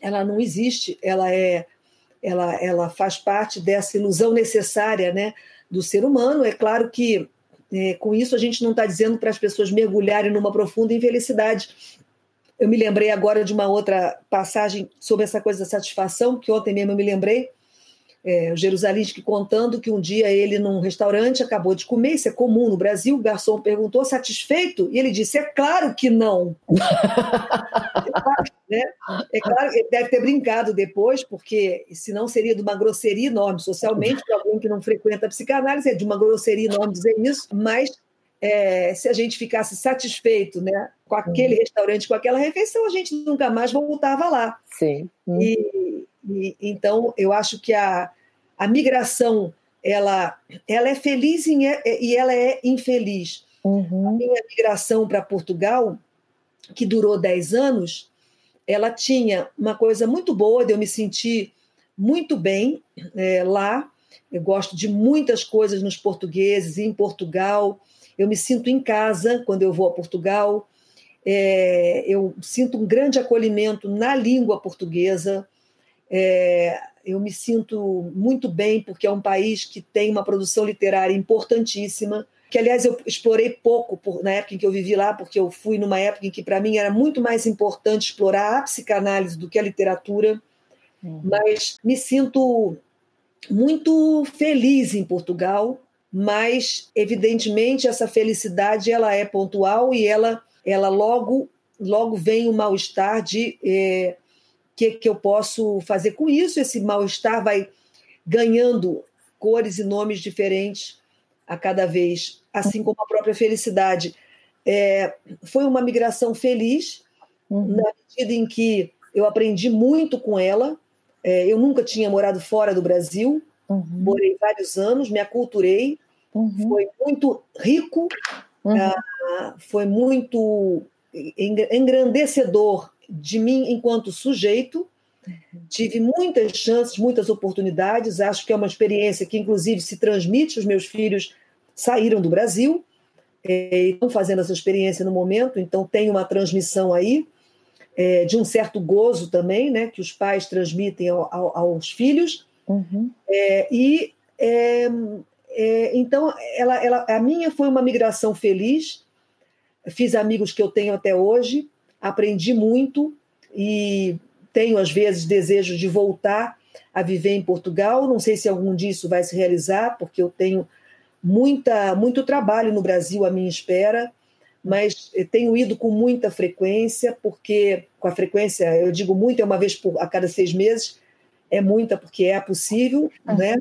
Speaker 4: ela não existe, ela é ela, ela faz parte dessa ilusão necessária né, do ser humano. É claro que é, com isso a gente não está dizendo para as pessoas mergulharem numa profunda infelicidade, eu me lembrei agora de uma outra passagem sobre essa coisa da satisfação, que ontem mesmo eu me lembrei. É, o Jerusalém contando que um dia ele, num restaurante, acabou de comer, isso é comum no Brasil. O garçom perguntou: satisfeito? E ele disse: é claro que não. é, claro, né? é claro, ele deve ter brincado depois, porque senão seria de uma grosseria enorme socialmente, para alguém que não frequenta a psicanálise, é de uma grosseria enorme dizer isso, mas é, se a gente ficasse satisfeito né, com aquele uhum. restaurante, com aquela refeição, a gente nunca mais voltava lá.
Speaker 3: Sim.
Speaker 4: Uhum. E, e, então, eu acho que a, a migração ela, ela é feliz em, e ela é infeliz. Uhum. A minha migração para Portugal, que durou 10 anos, ela tinha uma coisa muito boa de eu me sentir muito bem é, lá. Eu gosto de muitas coisas nos portugueses, em Portugal eu me sinto em casa quando eu vou a Portugal, é, eu sinto um grande acolhimento na língua portuguesa, é, eu me sinto muito bem, porque é um país que tem uma produção literária importantíssima, que, aliás, eu explorei pouco por, na época em que eu vivi lá, porque eu fui numa época em que, para mim, era muito mais importante explorar a psicanálise do que a literatura, uhum. mas me sinto muito feliz em Portugal, mas evidentemente essa felicidade ela é pontual e ela ela logo logo vem o mal estar de é, que que eu posso fazer com isso. Esse mal estar vai ganhando cores e nomes diferentes a cada vez assim como a própria felicidade. É, foi uma migração feliz uhum. na medida em que eu aprendi muito com ela. É, eu nunca tinha morado fora do Brasil Uhum. Morei vários anos, me aculturei, uhum. foi muito rico, uhum. uh, foi muito engrandecedor de mim enquanto sujeito, Tive muitas chances, muitas oportunidades. Acho que é uma experiência que, inclusive, se transmite. Os meus filhos saíram do Brasil é, e estão fazendo essa experiência no momento, então tem uma transmissão aí é, de um certo gozo também, né, que os pais transmitem ao, ao, aos filhos. Uhum. É, e é, é, então, ela, ela, a minha foi uma migração feliz. Fiz amigos que eu tenho até hoje, aprendi muito e tenho às vezes desejo de voltar a viver em Portugal. Não sei se algum dia isso vai se realizar, porque eu tenho muita, muito trabalho no Brasil à minha espera, mas tenho ido com muita frequência, porque com a frequência, eu digo muito, é uma vez por, a cada seis meses, é muita porque é possível, uhum. né?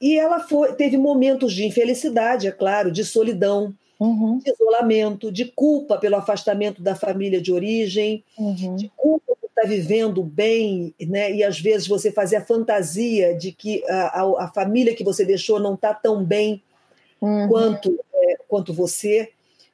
Speaker 4: E ela foi, teve momentos de infelicidade, é claro, de solidão, uhum. de isolamento, de culpa pelo afastamento da família de origem, uhum. de culpa por estar vivendo bem, né? E às vezes você fazer a fantasia de que a, a, a família que você deixou não está tão bem uhum. quanto, é, quanto você,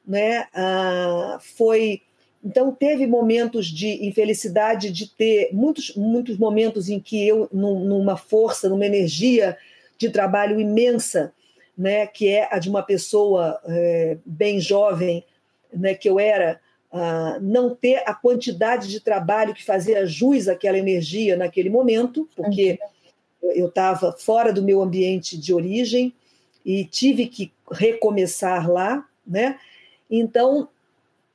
Speaker 4: né? Ah, foi então teve momentos de infelicidade, de ter muitos muitos momentos em que eu numa força, numa energia de trabalho imensa, né? Que é a de uma pessoa é, bem jovem, né? Que eu era ah, não ter a quantidade de trabalho que fazia jus àquela energia naquele momento, porque uhum. eu estava fora do meu ambiente de origem, e tive que recomeçar lá, né? Então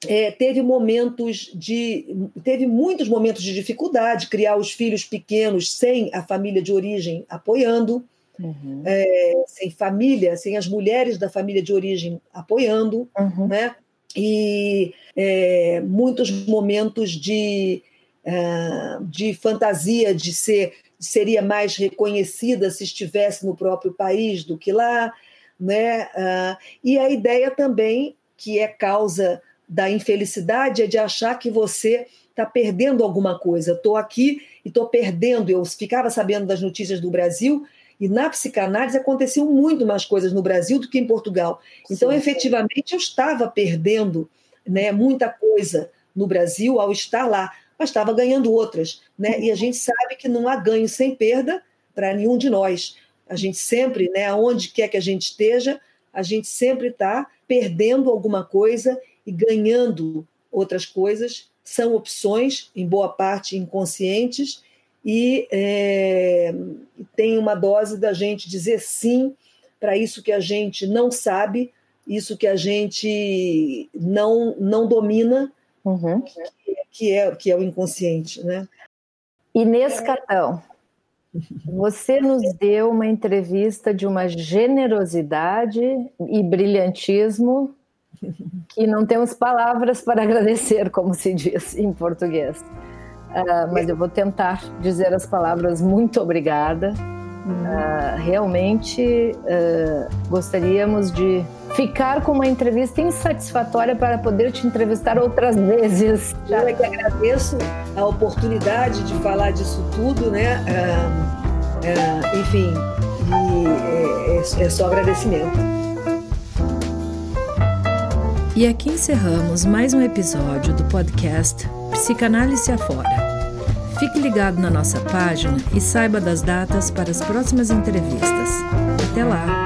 Speaker 4: é, teve momentos de teve muitos momentos de dificuldade criar os filhos pequenos sem a família de origem apoiando uhum. é, sem família sem as mulheres da família de origem apoiando uhum. né e é, muitos momentos de é, de fantasia de ser seria mais reconhecida se estivesse no próprio país do que lá, né? Uh, e a ideia também que é causa da infelicidade é de achar que você está perdendo alguma coisa. Estou aqui e estou perdendo. Eu ficava sabendo das notícias do Brasil e na psicanálise aconteciam muito mais coisas no Brasil do que em Portugal. Então, sim, efetivamente, eu estava perdendo né, muita coisa no Brasil ao estar lá mas estava ganhando outras. Né? E a gente sabe que não há ganho sem perda para nenhum de nós. A gente sempre, né, aonde quer que a gente esteja, a gente sempre está perdendo alguma coisa e ganhando outras coisas. São opções, em boa parte inconscientes, e é, tem uma dose da gente dizer sim para isso que a gente não sabe, isso que a gente não, não domina, uhum. que, que é, que é o inconsciente, né?
Speaker 3: Inês Catão, você nos deu uma entrevista de uma generosidade e brilhantismo que não temos palavras para agradecer, como se diz em português. Uh, mas eu vou tentar dizer as palavras muito obrigada. Uh, realmente uh, gostaríamos de ficar com uma entrevista insatisfatória para poder te entrevistar outras vezes.
Speaker 4: Já é que agradeço a oportunidade de falar disso tudo, né? É, é, enfim, é, é só agradecimento.
Speaker 1: E aqui encerramos mais um episódio do podcast Psicanálise Afora. Fique ligado na nossa página e saiba das datas para as próximas entrevistas. Até lá!